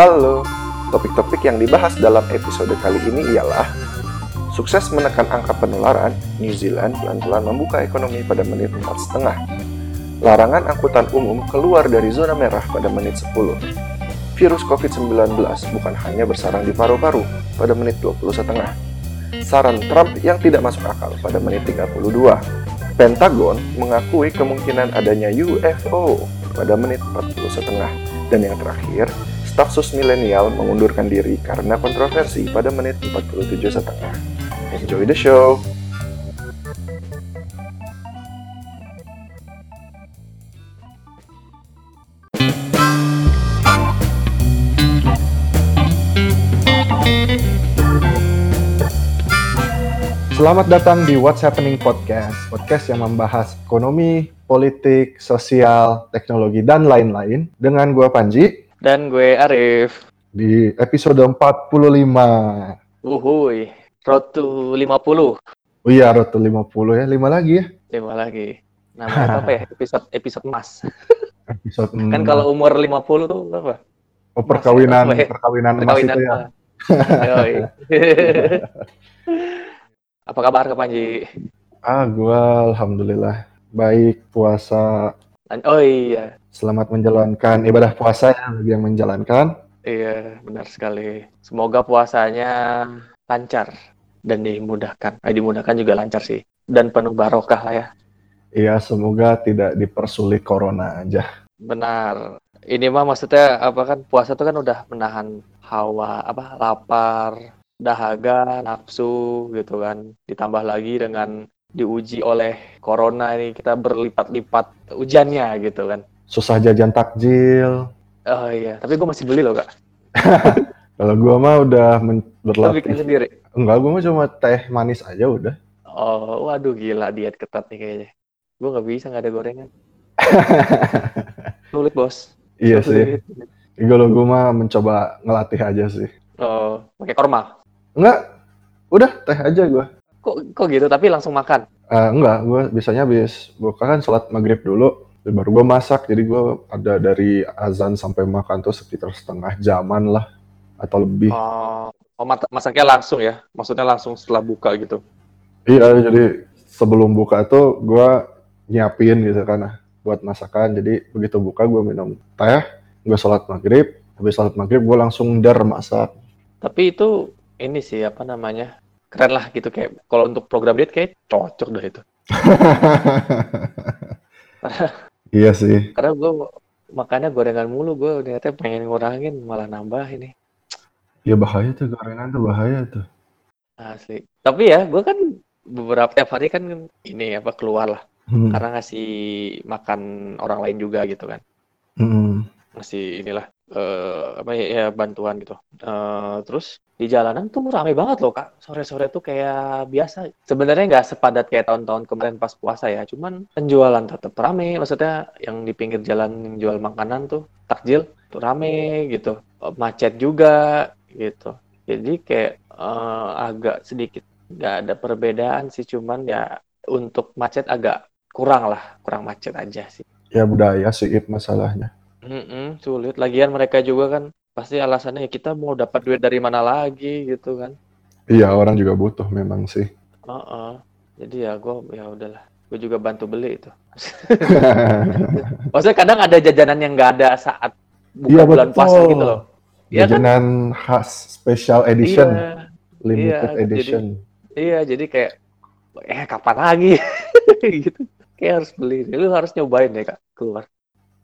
Halo, topik-topik yang dibahas dalam episode kali ini ialah Sukses menekan angka penularan, New Zealand pelan-pelan membuka ekonomi pada menit 4,5. Larangan angkutan umum keluar dari zona merah pada menit 10. Virus COVID-19 bukan hanya bersarang di paru-paru pada menit 20 setengah. Saran Trump yang tidak masuk akal pada menit 32. Pentagon mengakui kemungkinan adanya UFO pada menit 40 setengah. Dan yang terakhir, staf sus milenial mengundurkan diri karena kontroversi pada menit 47 setengah. Enjoy the show! Selamat datang di What's Happening Podcast, podcast yang membahas ekonomi, politik, sosial, teknologi, dan lain-lain dengan gue Panji Dan gue Arif. di episode 45. Uhuy. Road to 50. Oh iya, Road to 50 ya, 5 lagi ya. Lima lagi. Namanya apa ya? Episode episode emas. Episode Kan 6. kalau umur 50 tuh apa? oh, perkawinan, Mas, ya, apa ya? perkawinan emas Perkawinan itu ya. emas. Apa kabar Kak Panji? Ah, gua alhamdulillah baik puasa. Oh iya. Selamat menjalankan ibadah puasa ya bagi yang menjalankan. Iya, benar sekali. Semoga puasanya lancar dan dimudahkan. Eh, dimudahkan juga lancar sih. Dan penuh barokah lah ya. Iya, semoga tidak dipersulit corona aja. Benar. Ini mah maksudnya apa kan puasa tuh kan udah menahan hawa apa lapar, dahaga, nafsu gitu kan. Ditambah lagi dengan diuji oleh corona ini kita berlipat-lipat ujiannya gitu kan. Susah jajan takjil. Oh iya, tapi gue masih beli loh kak. Kalau gua mah udah men- Lo bikin berlatih. sendiri. Enggak, gua mah cuma teh manis aja udah. Oh, waduh gila diet ketat nih kayaknya. Gue nggak bisa nggak ada gorengan. Sulit bos. Iya sih. Sulit. Kalau gua mah mencoba ngelatih aja sih. Oh, pakai korma. Enggak, udah teh aja gua. Kok kok gitu? Tapi langsung makan. Eh, enggak, gue biasanya habis buka kan sholat maghrib dulu, baru gue masak. Jadi gue ada dari azan sampai makan tuh sekitar setengah jaman lah atau lebih. Oh, oh masaknya langsung ya? Maksudnya langsung setelah buka gitu? Iya, jadi sebelum buka tuh gue nyiapin gitu kan nah, buat masakan. Jadi begitu buka gue minum teh, gue sholat maghrib. Habis sholat maghrib gue langsung dar masak. Tapi itu ini sih apa namanya? Keren lah gitu kayak kalau untuk program diet kayak cocok dah itu. iya sih. Karena gue makannya gorengan mulu, gue niatnya pengen ngurangin malah nambah ini. Ya bahaya tuh gorengan tuh bahaya tuh. Asli. Tapi ya gue kan beberapa tiap hari kan ini apa keluar lah. Hmm. Karena ngasih makan orang lain juga gitu kan. Hmm. Ngasih inilah eh, apa ya, ya, bantuan gitu. Eh, terus di jalanan tuh rame banget loh kak. Sore-sore tuh kayak biasa. Sebenarnya nggak sepadat kayak tahun-tahun kemarin pas puasa ya. Cuman penjualan tetap rame. Maksudnya yang di pinggir jalan yang jual makanan tuh takjil tuh rame gitu. Macet juga gitu. Jadi kayak eh, agak sedikit nggak ada perbedaan sih. Cuman ya untuk macet agak kurang lah, kurang macet aja sih. Ya budaya sih masalahnya. Mm-mm, sulit. Lagian mereka juga kan pasti alasannya ya kita mau dapat duit dari mana lagi gitu kan. Iya orang juga butuh memang sih. Heeh. Jadi ya gue ya udahlah. Gue juga bantu beli itu. Maksudnya kadang ada jajanan yang nggak ada saat bukan Iya, bulan puasa gitu loh. Iya kan? Jajanan khas special edition, Iya, limited Iya, edition. iya. Jadi kayak eh kapan lagi gitu. Kayak harus beli. Lu harus nyobain deh kak keluar.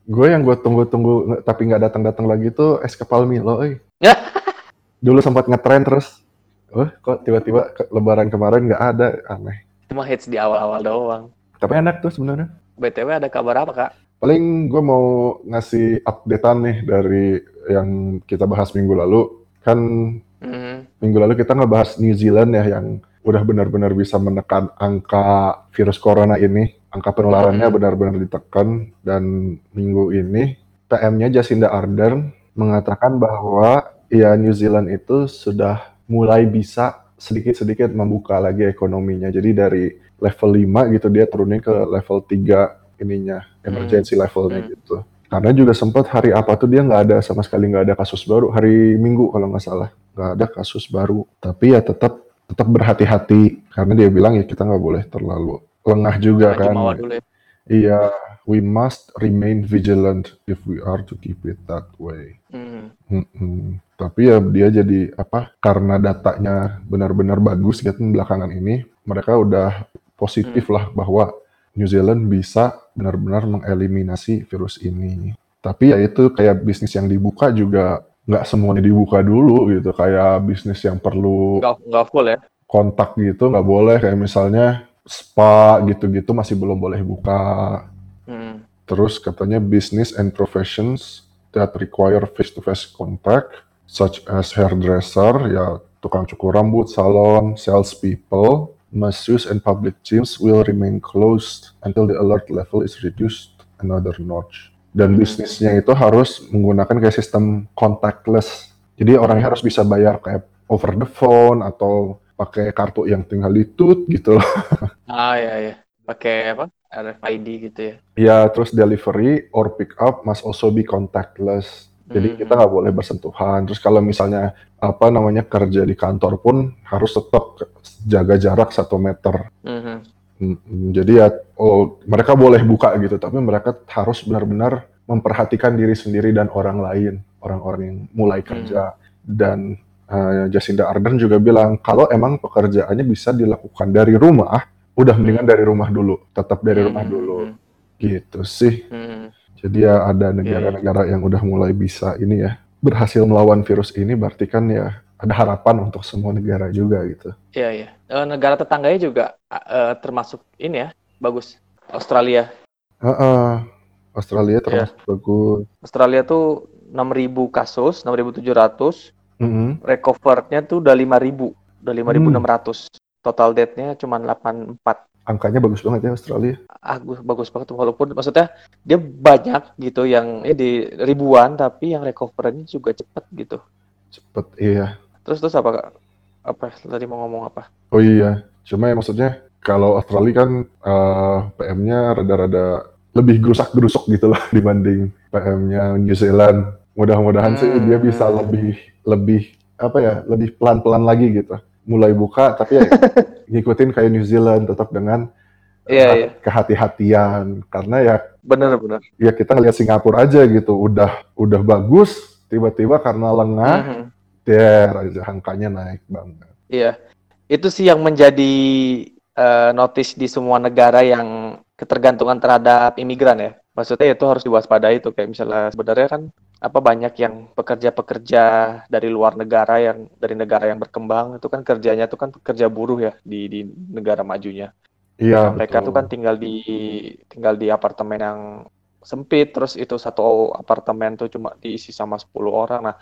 Gue yang gue tunggu-tunggu tapi nggak datang-datang lagi tuh es kepal Milo. Ya. Dulu sempat ngetren terus. Oh, kok tiba-tiba ke- lebaran kemarin nggak ada, aneh. Cuma hits di awal-awal doang. Tapi enak tuh sebenarnya. BTW ada kabar apa kak? Paling gue mau ngasih updatean nih dari yang kita bahas minggu lalu. Kan Hmm. minggu lalu kita ngebahas New Zealand ya yang udah benar-benar bisa menekan angka virus corona ini. Angka penularannya benar-benar ditekan dan minggu ini PM-nya Jacinda Ardern mengatakan bahwa ya New Zealand itu sudah mulai bisa sedikit-sedikit membuka lagi ekonominya. Jadi dari level 5 gitu dia turunin ke level 3 ininya, emergency levelnya Hmm. gitu. Karena juga sempat hari apa tuh dia nggak ada sama sekali nggak ada kasus baru. Hari Minggu kalau nggak salah nggak ada kasus baru. Tapi ya tetap tetap berhati-hati karena dia bilang ya kita nggak boleh terlalu lengah juga Jangan kan. dulu ya. Iya, we must remain vigilant if we are to keep it that way. Hmm. Mm-mm. Tapi ya dia jadi apa? Karena datanya benar-benar bagus gitu belakangan ini, mereka udah positif lah bahwa New Zealand bisa benar-benar mengeliminasi virus ini. Tapi ya itu kayak bisnis yang dibuka juga nggak semuanya dibuka dulu gitu. Kayak bisnis yang perlu Nggak, nggak full ya. kontak gitu nggak boleh. Kayak misalnya spa gitu-gitu masih belum boleh buka. Hmm. Terus katanya business and professions that require face-to-face contact, such as hairdresser, ya tukang cukur rambut, salon, salespeople, masseuse and public gyms will remain closed until the alert level is reduced another notch. Dan Hmm. bisnisnya itu harus menggunakan kayak sistem contactless. Jadi orangnya harus bisa bayar kayak over the phone atau pakai kartu yang tinggal ditut gitu loh. Ah ya ya. Pakai apa? RFID gitu ya. Ya, terus delivery or pick up must also be contactless. Jadi Mhm. kita nggak boleh bersentuhan. Terus kalau misalnya apa namanya kerja di kantor pun harus tetap jaga jarak satu meter. Mhm. Mm, Jadi ya, oh mereka boleh buka gitu, tapi mereka harus benar-benar memperhatikan diri sendiri dan orang lain, orang-orang yang mulai kerja. Dan eh, Jacinda Ardern juga bilang kalau emang pekerjaannya bisa dilakukan dari rumah, udah mendingan dari rumah dulu, tetap dari rumah Hmm, dulu, hmm, gitu sih. hmm. Jadi ya ada negara-negara yang udah mulai bisa ini ya berhasil melawan virus ini berarti kan ya ada harapan untuk semua negara juga gitu. Iya iya. Eh, negara tetangganya juga eh, termasuk ini ya, bagus. Australia. Heeh. Australia termasuk bagus. Australia tuh 6.000 kasus, 6.700. Mm-mm. Recovernya tuh udah 5.000, udah 5.600. Total death-nya cuma 84. Angkanya bagus banget ya Australia. Bagus, bagus banget walaupun maksudnya dia banyak gitu yang ya di ribuan tapi yang recovery juga cepet gitu. Cepet iya. Terus terus apa Kak? apa tadi mau ngomong apa? Oh iya, cuma ya maksudnya kalau Australia kan eh, PM-nya rada-rada lebih gerusak-gerusuk gitu lah dibanding PM-nya New Zealand. Mudah-mudahan sih dia bisa Hmm. lebih lebih apa ya, lebih pelan-pelan lagi gitu. Mulai buka tapi ya ngikutin kayak New Zealand tetap dengan Iya iya, kehati-hatian karena ya bener bener. ya kita ngelihat Singapura aja gitu udah udah bagus tiba-tiba karena lengah der aja angkanya naik banget. Iya, itu sih yang menjadi eh, notice di semua negara yang ketergantungan terhadap imigran ya. Maksudnya itu harus diwaspadai itu kayak misalnya sebenarnya kan apa banyak yang pekerja-pekerja dari luar negara yang dari negara yang berkembang itu kan kerjanya itu kan pekerja buruh ya di di negara majunya. Iya, Mereka betul. tuh kan tinggal di tinggal di apartemen yang sempit terus itu satu apartemen tuh cuma diisi sama 10 orang. Nah,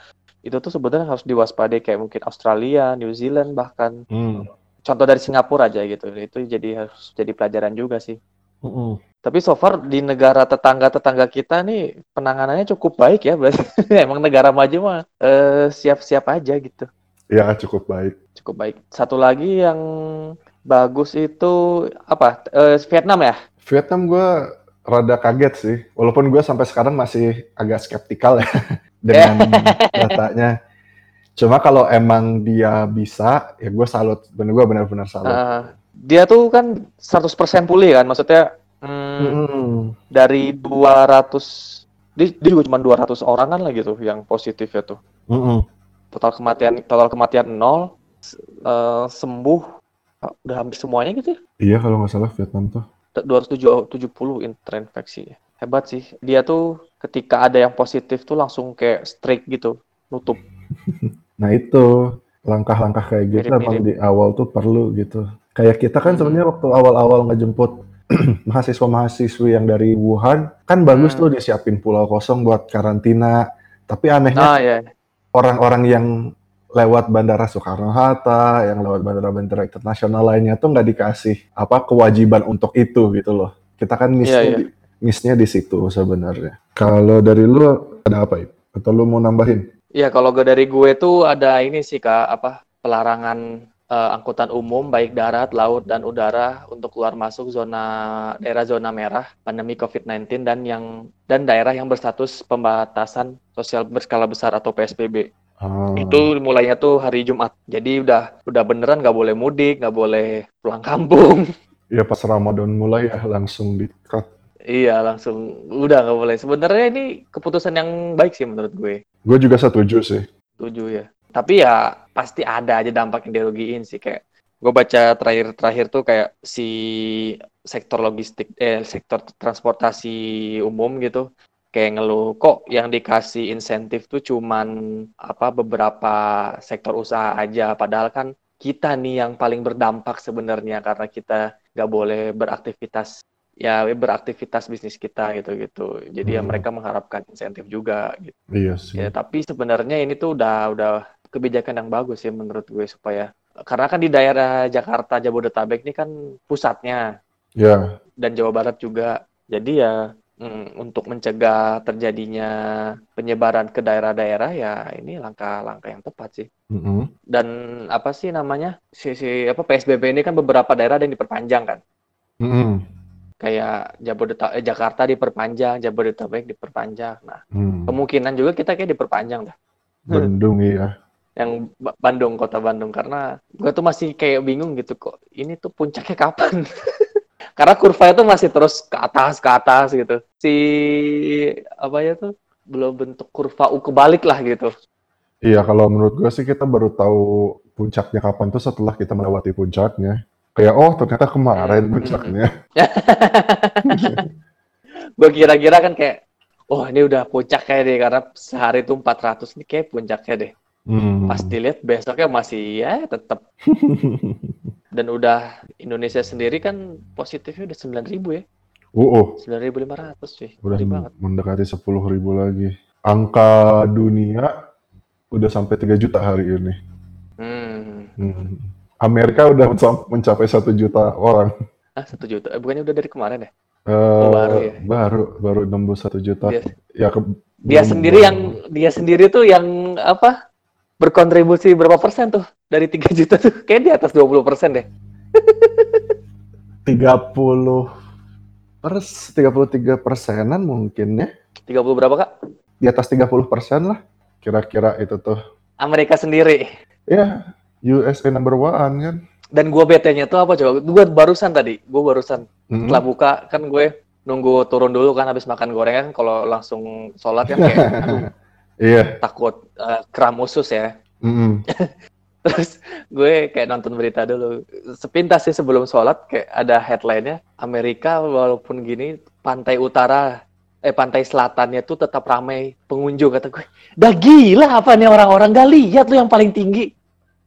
itu tuh sebenarnya harus diwaspadai kayak mungkin Australia, New Zealand bahkan Hmm. contoh dari Singapura aja gitu. Itu jadi harus jadi pelajaran juga sih. Mm-mm. Tapi so far di negara tetangga-tetangga kita nih penanganannya cukup baik ya. Berarti emang negara maju mah eh, siap-siap aja gitu. Ya cukup baik. Cukup baik. Satu lagi yang bagus itu apa? Eh, Vietnam ya? Vietnam gue rada kaget sih, walaupun gue sampai sekarang masih agak skeptikal ya dengan datanya. Cuma kalau emang dia bisa, ya gue salut. Bener gue benar-benar salut. Eh, dia tuh kan 100% pulih kan, maksudnya hmm, Mm-mm. dari 200 dia, dia juga cuma 200 orang kan lah gitu yang positif ya tuh. Mm-mm. Total kematian total kematian nol, eh, sembuh ah, udah hampir semuanya gitu ya. Iya kalau nggak salah Vietnam tuh. 270 in- terinfeksi. Hebat sih. Dia tuh ketika ada yang positif tuh langsung kayak strict gitu, nutup. Nah itu langkah-langkah kayak gitu emang di awal tuh perlu gitu. Kayak kita kan Hmm. sebenarnya waktu awal-awal ngejemput mahasiswa-mahasiswi yang dari Wuhan, kan bagus Hmm. tuh disiapin pulau kosong buat karantina. Tapi anehnya Nah, ya. orang-orang yang lewat bandara Soekarno-Hatta, yang lewat bandara-bandara internasional lainnya tuh nggak dikasih apa kewajiban untuk itu gitu loh. Kita kan miss-nya Iya, iya. di, miss-nya di situ sebenarnya. Kalau dari lu ada apa ya? Atau lu mau nambahin? Iya, kalau dari gue tuh ada ini sih Kak, apa pelarangan eh, angkutan umum baik darat, laut dan udara untuk keluar masuk zona daerah zona merah pandemi COVID-19 dan yang dan daerah yang berstatus pembatasan sosial berskala besar atau PSBB. Ah, Itu mulainya tuh hari Jumat. Jadi udah udah beneran nggak boleh mudik, nggak boleh pulang kampung. ya pas Ramadan mulai ya langsung di cut. Iya, langsung udah nggak boleh. Sebenarnya ini keputusan yang baik sih menurut gue. Gue juga setuju sih. Setuju ya. Tapi ya pasti ada aja dampak yang dirugiin sih kayak gue baca terakhir-terakhir tuh kayak si sektor logistik eh sektor transportasi umum gitu kayak ngeluh kok yang dikasih insentif tuh cuman apa beberapa sektor usaha aja padahal kan kita nih yang paling berdampak sebenarnya karena kita nggak boleh beraktivitas ya beraktivitas bisnis kita gitu gitu jadi ya Hmm. mereka mengharapkan insentif juga gitu Iya sih. Ya, tapi sebenarnya ini tuh udah udah kebijakan yang bagus ya menurut gue supaya karena kan di daerah Jakarta Jabodetabek ini kan pusatnya Ya, dan Jawa Barat juga. Jadi ya mm, untuk mencegah terjadinya penyebaran ke daerah-daerah ya ini langkah-langkah yang tepat sih. mm-mm. Dan apa sih namanya? Si, si apa PSBB ini kan beberapa daerah ada yang diperpanjang kan. Mm-mm. Kayak Jabodetabek eh, Jakarta diperpanjang, Jabodetabek diperpanjang. Nah, Hmm. kemungkinan juga kita kayak diperpanjang dah. Bandung iya. Yang Ba- Bandung kota Bandung karena gue tuh masih kayak bingung gitu kok ini tuh puncaknya kapan karena kurva itu masih terus ke atas ke atas gitu si apa ya tuh belum bentuk kurva U kebalik lah gitu Iya, kalau menurut gue sih kita baru tahu puncaknya kapan tuh setelah kita melewati puncaknya. Kayak oh ternyata kemarin Hmm. puncaknya. gue kira-kira kan kayak oh ini udah puncak kayak deh karena sehari itu 400 ini kayak puncaknya deh Hmm. pas dilihat besoknya masih ya tetap dan udah Indonesia sendiri kan positifnya udah 9000 ya Uh, uh, 9.500 sih. udah banget. mendekati 10.000 lagi. Angka dunia udah sampai 3 juta hari ini. Hmm. Hmm. Amerika udah menca- mencapai 1 juta orang. Ah, satu juta. Eh, bukannya udah dari kemarin ya? Eh, baru ya? Baru, baru nembus 1 juta. Dia, Ya, ke- dia sendiri yang dia sendiri tuh yang apa? Berkontribusi berapa persen tuh dari 3 juta tuh? Kayak di atas 20 persen deh. 30 pers 33 persenan mungkin ya. 30 berapa, Kak? Di atas 30 persen lah. Kira-kira itu tuh. Amerika sendiri. Ya, USA number one kan. Dan gua bete-nya tuh apa coba? Gua barusan tadi, gua barusan Mm-mm. setelah buka kan gue nunggu turun dulu kan habis makan gorengan kalau langsung sholat kan kayak aduh, Iya. takut eh, kram usus ya. Mm-mm. Terus gue kayak nonton berita dulu. Sepintas sih sebelum sholat kayak ada headline-nya Amerika walaupun gini pantai utara eh pantai selatannya tuh tetap ramai pengunjung kata gue. Dah gila apa nih orang-orang gak lihat lu yang paling tinggi.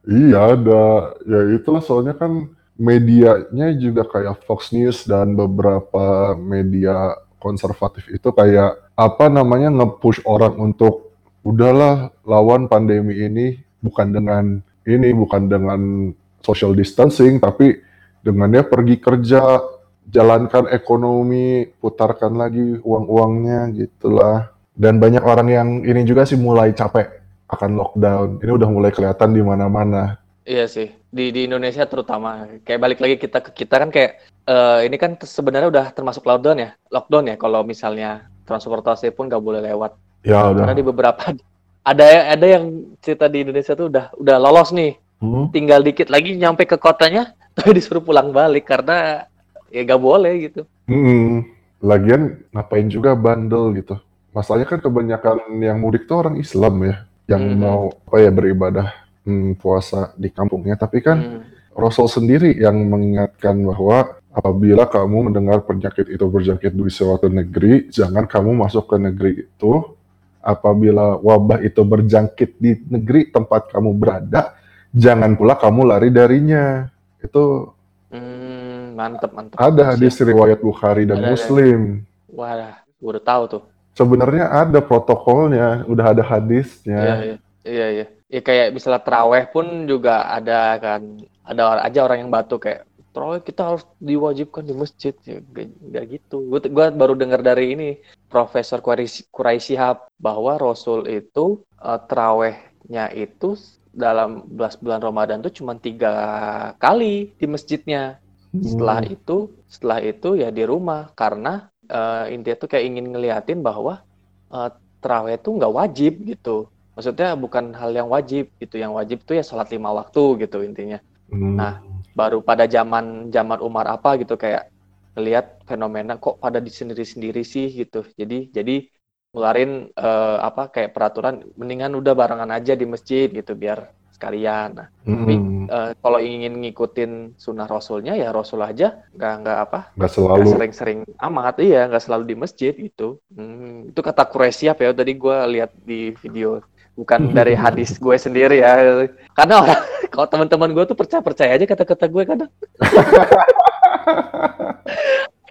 Iya, ada. Ya itulah soalnya kan medianya juga kayak Fox News dan beberapa media konservatif itu kayak apa namanya nge-push orang untuk udahlah lawan pandemi ini bukan dengan ini bukan dengan social distancing tapi dengan ya pergi kerja, jalankan ekonomi, putarkan lagi uang-uangnya gitulah. Dan banyak orang yang ini juga sih mulai capek akan lockdown. Ini udah mulai kelihatan di mana-mana. Iya sih di di Indonesia terutama kayak balik lagi kita ke kita kan kayak eh, ini kan sebenarnya udah termasuk lockdown ya lockdown ya kalau misalnya transportasi pun gak boleh lewat Ya udah. karena di beberapa ada ada yang cerita di Indonesia tuh udah udah lolos nih Hmm? tinggal dikit lagi nyampe ke kotanya tapi disuruh pulang balik karena ya gak boleh gitu Mm-mm. Lagian ngapain juga bandel gitu. Masalahnya kan kebanyakan yang mudik tuh orang Islam ya, yang Mhm. mau apa ya beribadah hmm, puasa di kampungnya. Tapi kan Hmm. Rasul sendiri yang mengingatkan bahwa apabila kamu mendengar penyakit itu berjangkit di suatu negeri, jangan kamu masuk ke negeri itu. Apabila wabah itu berjangkit di negeri tempat kamu berada, jangan pula kamu lari darinya. Itu Hmm, mantep mantep ada hadis riwayat Bukhari dan Ada, ada. Muslim. wah gue udah tahu tuh Sebenarnya ada protokolnya, udah ada hadisnya. iya iya iya iya ya kayak misalnya teraweh pun juga ada kan ada aja orang yang batuk kayak teraweh kita harus diwajibkan di masjid ya gak, gak gitu gue gua baru dengar dari ini Profesor Quraisy Shihab bahwa Rasul itu eh, teraweh sholatnya itu dalam belas bulan Ramadan tuh cuma tiga kali di masjidnya. Setelah Hmm. itu, setelah itu ya di rumah karena eh, intinya tuh kayak ingin ngeliatin bahwa eh, terawih itu nggak wajib gitu. Maksudnya bukan hal yang wajib gitu. Yang wajib tuh ya sholat lima waktu gitu intinya. Hmm. Nah, baru pada zaman zaman Umar apa gitu kayak ngelihat fenomena kok pada di sendiri-sendiri sih gitu. Jadi jadi ngeluarin eh, apa kayak peraturan mendingan udah barengan aja di masjid gitu biar sekalian. Nah, tapi Hmm. eh, kalau ingin ngikutin sunnah Rasulnya ya Rasul aja nggak nggak apa nggak nggak selalu. sering-sering amat iya nggak selalu di masjid gitu. Hmm, itu kata Quraisy ya tadi gue lihat di video bukan dari hadis gue sendiri ya karena orang kalau teman-teman gue tuh percaya percaya aja kata-kata gue kadang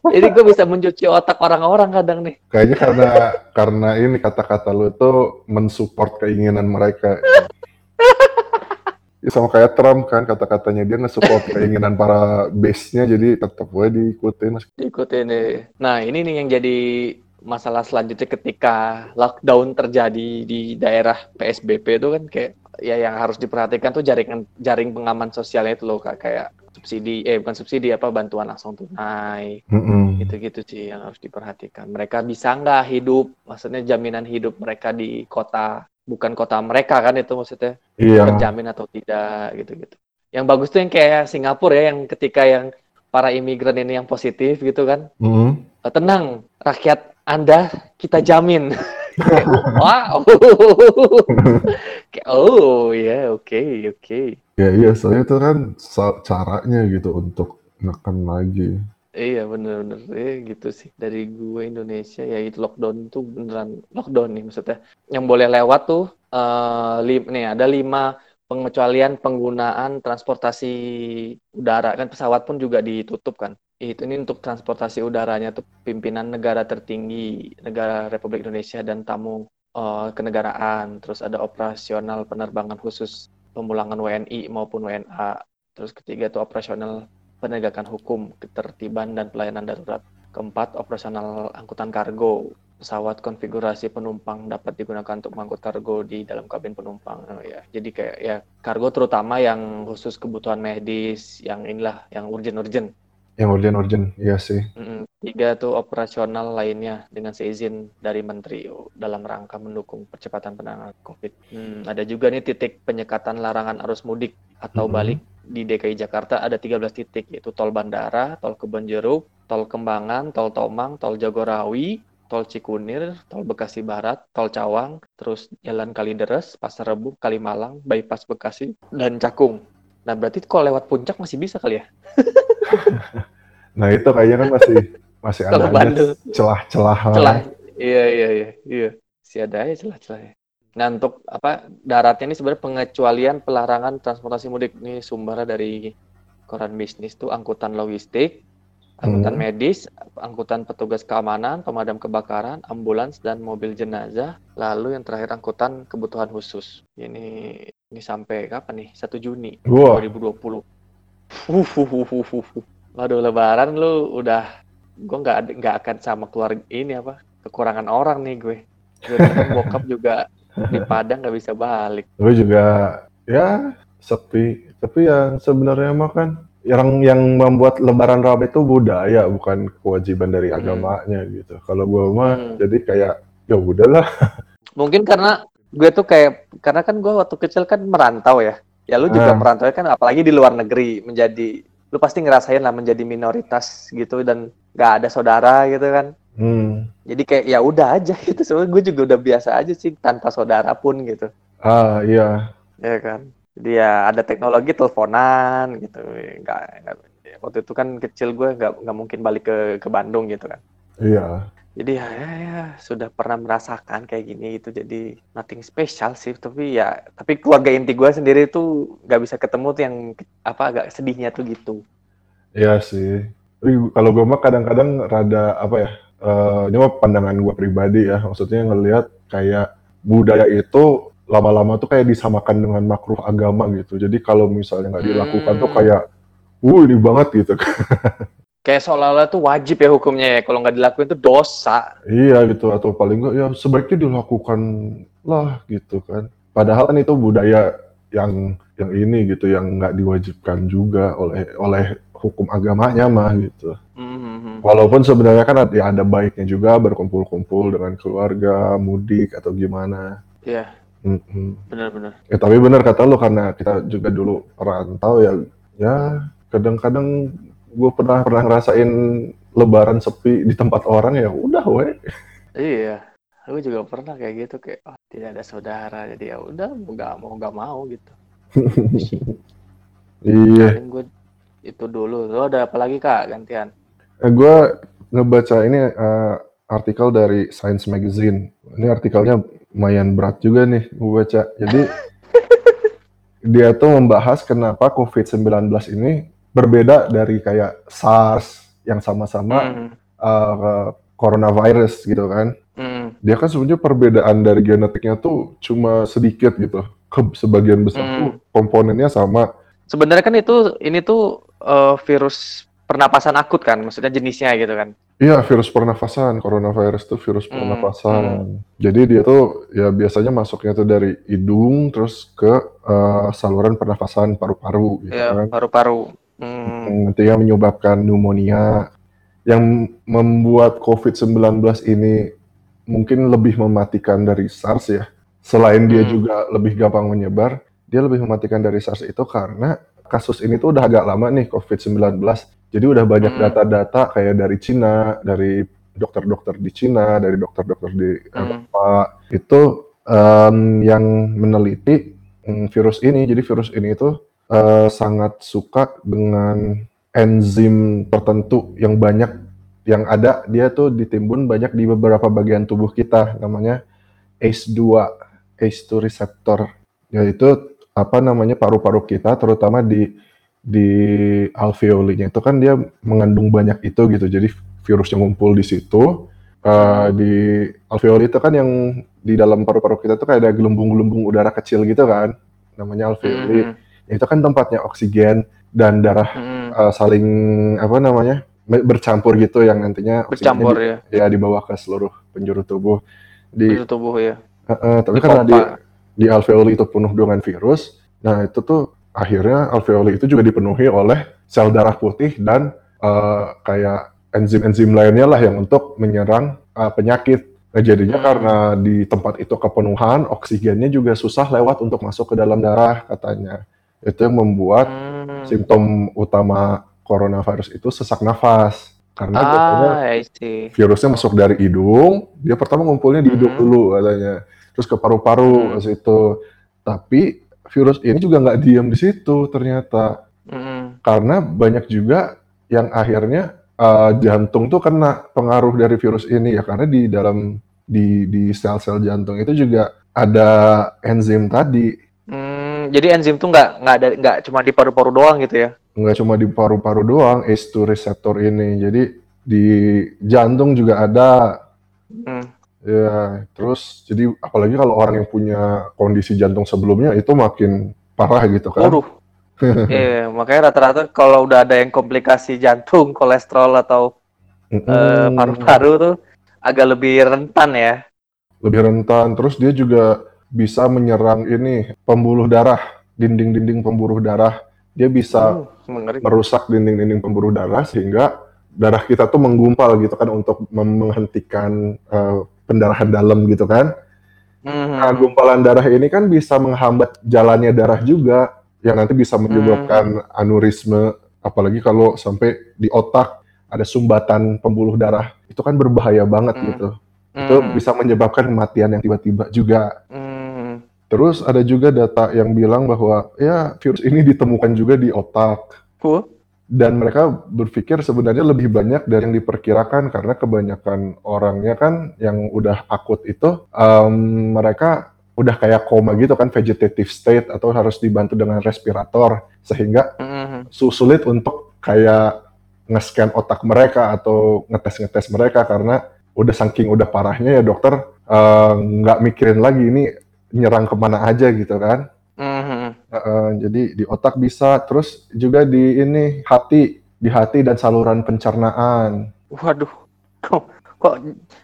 jadi gue bisa mencuci otak orang-orang kadang nih Kayaknya karena karena ini kata-kata lu tuh mensupport keinginan mereka. Ya, sama kayak Trump kan kata-katanya dia nge-support keinginan para base-nya jadi tetap gue diikutin. diikutin nih nah ini nih yang jadi masalah selanjutnya ketika lockdown terjadi di daerah PSBB itu kan kayak ya yang harus diperhatikan tuh jaringan jaring pengaman sosialnya itu loh Kak. kayak subsidi eh bukan subsidi apa bantuan langsung tunai Mm-mm. gitu-gitu sih yang harus diperhatikan. Mereka bisa nggak hidup, maksudnya jaminan hidup mereka di kota, bukan kota mereka kan itu maksudnya, Iya. terjamin atau tidak gitu-gitu. Yang bagus tuh yang kayak Singapura ya, yang ketika yang para imigran ini yang positif gitu kan, Mm-mm. "Eh, tenang, rakyat Anda kita jamin. Wow, Kayak, oh ya oke oke. Ya iya, soalnya itu kan caranya gitu untuk neken lagi. Iya bener-bener eh, gitu sih dari gue Indonesia ya itu lockdown itu beneran lockdown nih maksudnya yang boleh lewat tuh eh lim- nih ada lima pengecualian penggunaan transportasi udara kan pesawat pun juga ditutup kan itu ini untuk transportasi udaranya tuh pimpinan negara tertinggi negara Republik Indonesia dan tamu eh, kenegaraan terus ada operasional penerbangan khusus pemulangan WNI maupun WNA terus ketiga tuh operasional penegakan hukum, ketertiban, dan pelayanan darurat. Keempat, operasional angkutan kargo. Pesawat konfigurasi penumpang dapat digunakan untuk mengangkut kargo di dalam kabin penumpang. Oh, ya. Jadi kayak ya kargo terutama yang khusus kebutuhan medis, yang inilah, yang urgent-urgent. Yang urgent-urgent, iya sih. Mm-mm. Tiga tuh operasional lainnya dengan seizin dari menteri dalam rangka mendukung percepatan penanganan COVID. Hmm, ada juga nih titik penyekatan larangan arus mudik atau Mhm. balik di DKI Jakarta ada 13 titik yaitu tol bandara, tol Kebonjeruk, tol Kembangan, tol Tomang, tol Jagorawi, tol Cikunir, tol Bekasi Barat, tol Cawang, terus Jalan Kalideres, Pasar Rebo, Kalimalang, bypass Bekasi, dan Cakung. Nah berarti kalau lewat puncak masih bisa kali ya? Nah itu kayaknya kan masih masih ada celah-celah. celah. Iya iya iya iya. Si ada aja celah-celahnya. Nah untuk apa daratnya ini sebenarnya pengecualian pelarangan transportasi mudik. Ini sumbernya dari koran bisnis tuh angkutan logistik angkutan Hmm. medis angkutan petugas keamanan pemadam kebakaran ambulans dan mobil jenazah. Lalu yang terakhir angkutan kebutuhan khusus. Ini ini sampai kapan nih? 1 Juni Wah, 2020 Waduh lebaran lu udah gue nggak ada- nggak akan sama keluarga ini apa kekurangan orang nih gue gue bokap juga di Padang nggak bisa balik gue juga ya sepi. Tapi yang sebenarnya mah kan yang yang membuat Lebaran rame itu budaya, bukan kewajiban dari Hmm. agamanya gitu. Kalau gue mah Hmm. jadi kayak ya udahlah. mungkin karena gue tuh kayak karena kan gue waktu kecil kan merantau ya ya lu juga Ah. merantau kan apalagi di luar negeri menjadi lu pasti ngerasain lah menjadi minoritas gitu dan nggak ada saudara gitu kan Hmm. jadi kayak ya udah aja gitu soalnya gue juga udah biasa aja sih tanpa saudara pun gitu Ah iya. ya kan jadi ya ada teknologi teleponan gitu nggak- waktu itu kan kecil gue nggak nggak mungkin balik ke ke Bandung gitu kan Iya. Jadi ya, ya, ya, sudah pernah merasakan kayak gini itu jadi nothing special sih tapi ya tapi keluarga inti gue sendiri tuh nggak bisa ketemu tuh yang apa agak sedihnya tuh gitu Iya sih. Kalau gue mah kadang-kadang rada apa ya? eh, ini mah pandangan gue pribadi ya. Maksudnya ngelihat kayak budaya itu lama-lama tuh kayak disamakan dengan makruh agama gitu. Jadi kalau misalnya nggak dilakukan tuh Hmm. kayak, uh ini banget gitu. kayak seolah-olah tuh wajib ya hukumnya ya kalau nggak dilakuin tuh dosa iya gitu. Atau paling nggak ya sebaiknya dilakukan lah gitu kan. padahal kan itu budaya yang yang ini gitu yang nggak diwajibkan juga oleh oleh hukum agamanya mah gitu. Mhm. Walaupun sebenarnya kan ada, ya ada baiknya juga berkumpul-kumpul dengan keluarga, mudik atau gimana. Iya, Mm-mm. benar-benar. Ya tapi benar kata lu karena kita juga dulu rantau ya, ya kadang-kadang gue pernah pernah ngerasain Lebaran sepi di tempat orang ya udah weh. Iya, aku juga pernah kayak gitu kayak oh, tidak ada saudara jadi ya udah mau nggak mau nggak mau gitu. Iya. Gue itu dulu. Lo ada apa lagi kak gantian? Eh, gue ngebaca ini eh, artikel dari Science Magazine. Ini artikelnya lumayan berat juga nih gue baca. Jadi dia tuh membahas kenapa COVID-19 ini berbeda dari kayak SARS yang sama-sama Hmm, eh, coronavirus gitu kan. hmm, Dia kan sebenarnya perbedaan dari genetiknya tuh cuma sedikit gitu. Ke sebagian besar Hmm. tuh komponennya sama. Sebenarnya kan itu ini tuh eh, virus pernapasan akut kan, maksudnya jenisnya gitu kan. Iya, virus pernafasan. Coronavirus itu virus Hmm, pernafasan. Jadi dia tuh ya biasanya masuknya tuh dari hidung terus ke eh, saluran pernafasan paru-paru gitu Ya kan. paru-paru. Hmm, Yang Nantinya menyebabkan pneumonia. Yang membuat COVID-19 ini mungkin lebih mematikan dari SARS ya. Selain dia Hmm. juga lebih gampang menyebar, dia lebih mematikan dari SARS itu karena kasus ini tuh udah agak lama nih COVID-19. Jadi udah banyak Hmm. data-data kayak dari Cina, dari dokter-dokter di Cina, dari dokter-dokter di Hmm. Eropa itu em, yang meneliti mm, virus ini. Jadi virus ini itu eh, sangat suka dengan enzim tertentu yang banyak yang ada. Dia tuh ditimbun banyak di beberapa bagian tubuh kita namanya ACE2 ACE2 receptor. Yaitu apa namanya paru-paru kita terutama di di alveolinya. Itu kan dia mengandung banyak itu gitu jadi virus yang ngumpul di situ. Eh, di alveoli itu kan yang di dalam paru-paru kita tuh kayak ada gelembung-gelembung udara kecil gitu kan namanya alveoli. Hmm, itu kan tempatnya oksigen dan darah hmm. eh, saling apa namanya be- bercampur gitu yang nantinya bercampur di- ya ya dibawa ke seluruh penjuru tubuh di di tubuh ya. eh, eh, tapi karena di di alveoli itu penuh dengan virus nah itu tuh akhirnya alveoli itu juga dipenuhi oleh sel darah putih dan eh, kayak enzim-enzim lainnya lah yang untuk menyerang eh, penyakit Nah, jadinya Hmm. karena di tempat itu kepenuhan, oksigennya juga susah lewat untuk masuk ke dalam darah katanya. Itu yang membuat Hmm. simptom utama coronavirus itu sesak nafas. Karena Ah, virusnya masuk dari hidung, dia pertama ngumpulnya di hidung Mhm. dulu katanya. Terus ke paru-paru Hmm. ke situ. Tapi virus ini juga nggak diam di situ ternyata. Hmm. Karena banyak juga yang akhirnya eh, jantung tuh kena pengaruh dari virus ini ya karena di dalam di di sel-sel jantung itu juga ada enzim tadi Hmm, jadi enzim tuh nggak nggak ada nggak cuma di paru-paru doang gitu ya? nggak cuma di paru-paru doang ACE2 reseptor ini jadi di jantung juga ada Hmm. ya terus jadi apalagi kalau orang yang punya kondisi jantung sebelumnya itu makin parah gitu kan Waduh. Iya, makanya rata-rata kalau udah ada yang komplikasi jantung, kolesterol atau eh, Mm-mm. paru-paru tuh agak lebih rentan ya. lebih rentan terus dia juga bisa menyerang ini pembuluh darah dinding-dinding pembuluh darah dia bisa Hmm, mengeri. merusak dinding-dinding pembuluh darah sehingga darah kita tuh menggumpal gitu kan untuk menghentikan eh, pendarahan dalam gitu kan Hmm. Nah, gumpalan darah ini kan bisa menghambat jalannya darah juga, yang nanti bisa menyebabkan aneurisme, apalagi kalau sampai di otak ada sumbatan pembuluh darah, itu kan berbahaya banget Hmm. gitu. Itu Hmm. bisa menyebabkan kematian yang tiba-tiba juga. Hmm. Terus ada juga data yang bilang bahwa ya virus ini ditemukan juga di otak. Wah. Dan mereka berpikir sebenarnya lebih banyak dari yang diperkirakan karena kebanyakan orangnya kan yang udah akut itu em, mereka udah kayak koma gitu kan vegetative state atau harus dibantu dengan respirator sehingga Hmm. su- sulit untuk kayak nge-scan otak mereka atau ngetes-ngetes mereka karena udah saking udah parahnya ya dokter eh, nggak mikirin lagi ini nyerang ke mana aja gitu kan Hmm. Heeh, jadi di otak bisa, terus juga di ini hati, di hati dan saluran pencernaan. Waduh. kok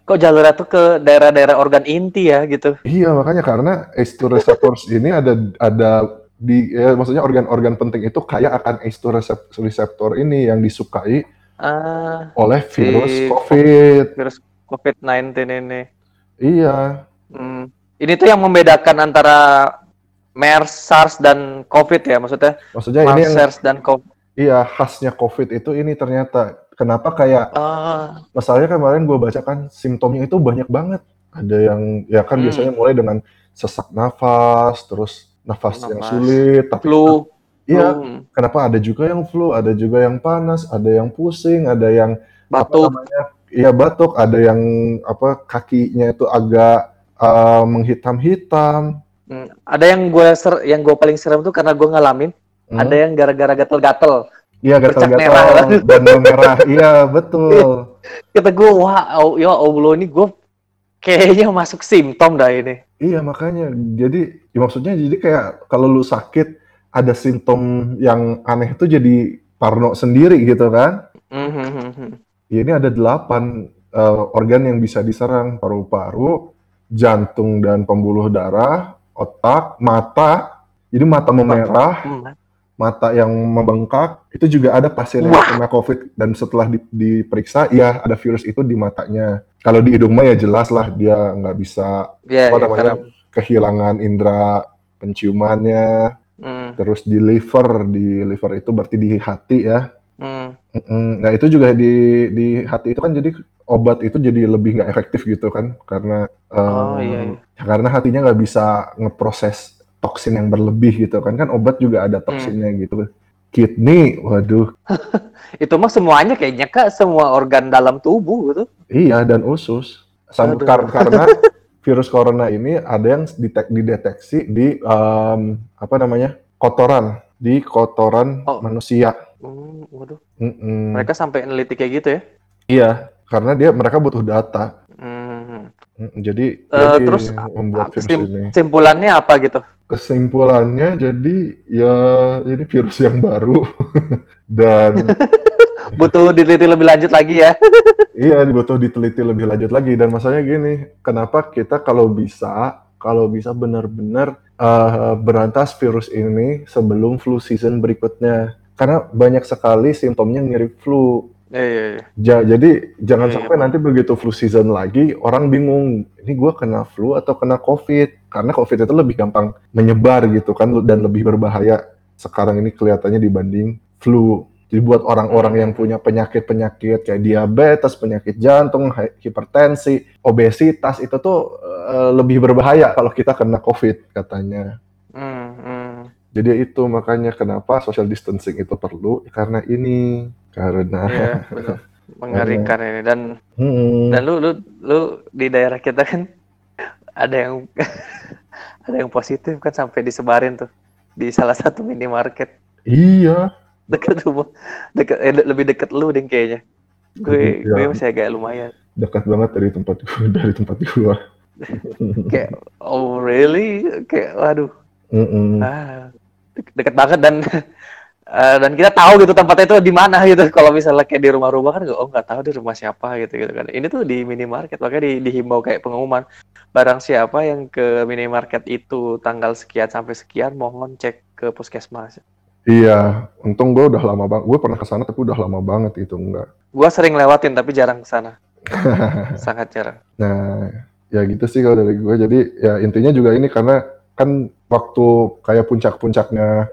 kok jalurnya tuh ke daerah-daerah organ inti ya gitu. Iya, makanya karena H2 receptors ini ada ada di ya, maksudnya organ-organ penting itu kaya akan H2 resep- receptor ini yang disukai Ah, oleh virus Si- COVID. virus COVID-19 ini. Iya, Hmm. Ini tuh yang membedakan antara MERS, SARS dan COVID ya, maksudnya maksudnya ini MERS, yang SARS dan COVID. iya khasnya COVID itu ini ternyata kenapa kayak Ah, masalahnya kemarin gue baca kan simptomnya itu banyak banget. Ada yang ya kan Hmm. biasanya mulai dengan sesak nafas, terus nafas, yang Nafas. sulit, tapi flu. iya flu, kenapa ada juga yang flu, ada juga yang panas, ada yang pusing, ada yang batuk. Iya batuk, ada yang apa kakinya itu agak uh, menghitam-hitam. Hmm, Ada yang gue ser yang gue paling serem tuh karena gue ngalamin. Hmm. Ada yang gara-gara gatel-gatel. Iya merah. dan merah. Iya betul. Kata gue, wah, oh, ya Allah ini gue kayaknya masuk simptom dah ini. Iya makanya. Jadi ya maksudnya jadi kayak kalau lu sakit ada simptom yang aneh itu jadi parno sendiri gitu kan? Hmm, hmm. Ya, ini ada delapan uh, organ yang bisa diserang paru-paru, jantung dan pembuluh darah, otak, mata. Jadi mata memerah, Hmm. mata yang membengkak, itu juga ada pasien yang kena COVID dan setelah di- diperiksa, ya ada virus itu di matanya. Kalau di hidung mah ya jelas lah dia nggak bisa Ya, apa ya, namanya karena- kehilangan indera penciumannya. hmm, Terus di liver, di liver itu berarti di hati ya. Mm-mm. Nah itu juga di di hati itu kan jadi obat itu jadi lebih nggak efektif gitu kan karena Oh, em, iya, iya. ya karena hatinya nggak bisa ngeproses toksin yang berlebih gitu kan kan obat juga ada toksinnya Hmm. gitu kidney waduh Itu mah semuanya kayaknya kak, semua organ dalam tubuh gitu. iya dan usus Sam- kar- karena virus corona ini ada yang ditek- dideteksi di em, apa namanya kotoran di kotoran Oh. manusia Hmm, waduh, Mm-mm. mereka sampai neliti kayak gitu ya. Iya karena dia mereka butuh data Hmm. Mm, jadi Eh, jadi terus membuat apa virus sim- ini Simpulannya apa gitu? kesimpulannya jadi ya ini virus yang baru dan Butuh diteliti lebih lanjut lagi ya. iya butuh diteliti lebih lanjut lagi dan masalahnya gini kenapa kita kalau bisa kalau bisa benar-benar eh, berantas virus ini sebelum flu season berikutnya karena banyak sekali simptomnya mirip flu Iya, iya, iya. Ja- jadi jangan iya, sampai Pak. nanti begitu flu season lagi orang bingung ini gue kena flu atau kena covid karena covid itu lebih gampang menyebar gitu kan dan lebih berbahaya sekarang ini kelihatannya dibanding flu. Jadi buat orang-orang yang punya penyakit-penyakit kayak diabetes, penyakit jantung, hi- hipertensi, obesitas itu tuh eh, lebih berbahaya kalau kita kena covid katanya. Jadi itu makanya kenapa social distancing itu perlu karena ini karena benar. Mengerikan ini dan Hmm. dan lu lu lu di daerah kita kan ada yang ada yang positif kan sampai disebarin tuh di salah satu minimarket Iya, dekat rumah dekat eh, de- lebih dekat lu deh kayaknya gue Iya. gue masih agak lumayan dekat banget dari tempat dari tempat gua. kayak oh really kayak waduh Mm-mm. ah, de- deket banget dan eh, dan kita tahu gitu tempatnya itu di mana gitu kalau misalnya kayak di rumah-rumah kan oh nggak tahu di rumah siapa gitu gitu kan ini tuh di minimarket makanya di, dihimbau kayak pengumuman barang siapa yang ke minimarket itu tanggal sekian sampai sekian mohon cek ke puskesmas Iya, untung gua udah lama banget. Gue pernah ke sana tapi udah lama banget itu enggak. gua sering lewatin tapi jarang ke sana sangat jarang Nah, ya gitu sih kalau dari gue. Jadi ya intinya juga ini karena kan waktu kayak puncak-puncaknya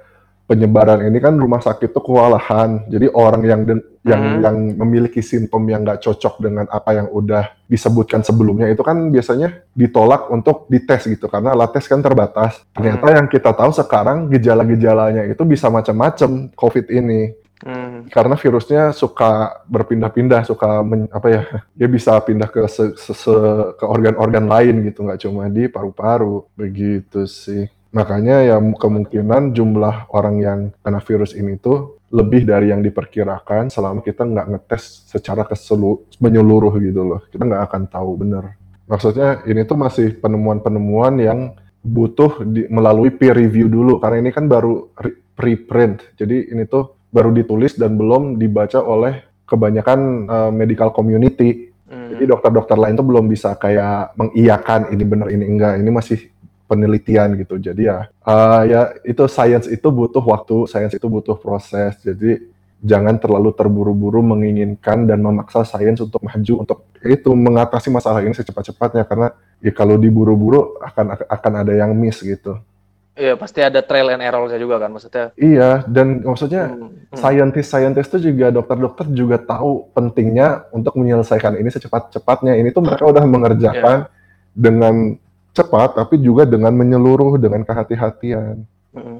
penyebaran ini kan rumah sakit tuh kewalahan. Jadi orang yang den- yang Hmm. yang memiliki simptom yang nggak cocok dengan apa yang udah disebutkan sebelumnya itu kan biasanya ditolak untuk dites gitu karena alat tes kan terbatas. Ternyata yang kita tahu sekarang gejala-gejalanya itu bisa macam-macam COVID ini Hmm. karena virusnya suka berpindah-pindah, suka men- apa ya, dia bisa pindah ke se- se- se- ke organ-organ lain gitu, nggak cuma di paru-paru, begitu sih. Makanya ya kemungkinan jumlah orang yang kena virus ini tuh lebih dari yang diperkirakan selama kita nggak ngetes secara keselu- menyeluruh gitu loh. Kita nggak akan tahu bener. Maksudnya ini tuh masih penemuan-penemuan yang butuh di- melalui peer review dulu karena ini kan baru re- preprint. Jadi ini tuh baru ditulis dan belum dibaca oleh kebanyakan uh, medical community. Hmm. Jadi dokter-dokter lain tuh belum bisa kayak mengiyakan ini benar ini enggak. Ini masih penelitian gitu. Jadi ya eh, ya itu science itu butuh waktu, science itu butuh proses. Jadi jangan terlalu terburu-buru menginginkan dan memaksa sains untuk maju untuk itu mengatasi masalah ini secepat-cepatnya karena ya kalau diburu-buru akan akan ada yang miss gitu. Iya, pasti ada trial and error juga kan maksudnya. Iya, dan maksudnya Hmm, hmm. scientist-scientist itu juga dokter-dokter juga tahu pentingnya untuk menyelesaikan ini secepat-cepatnya. Ini tuh mereka udah mengerjakan dengan cepat, tapi juga dengan menyeluruh, dengan kehati-hatian. Mm-mm.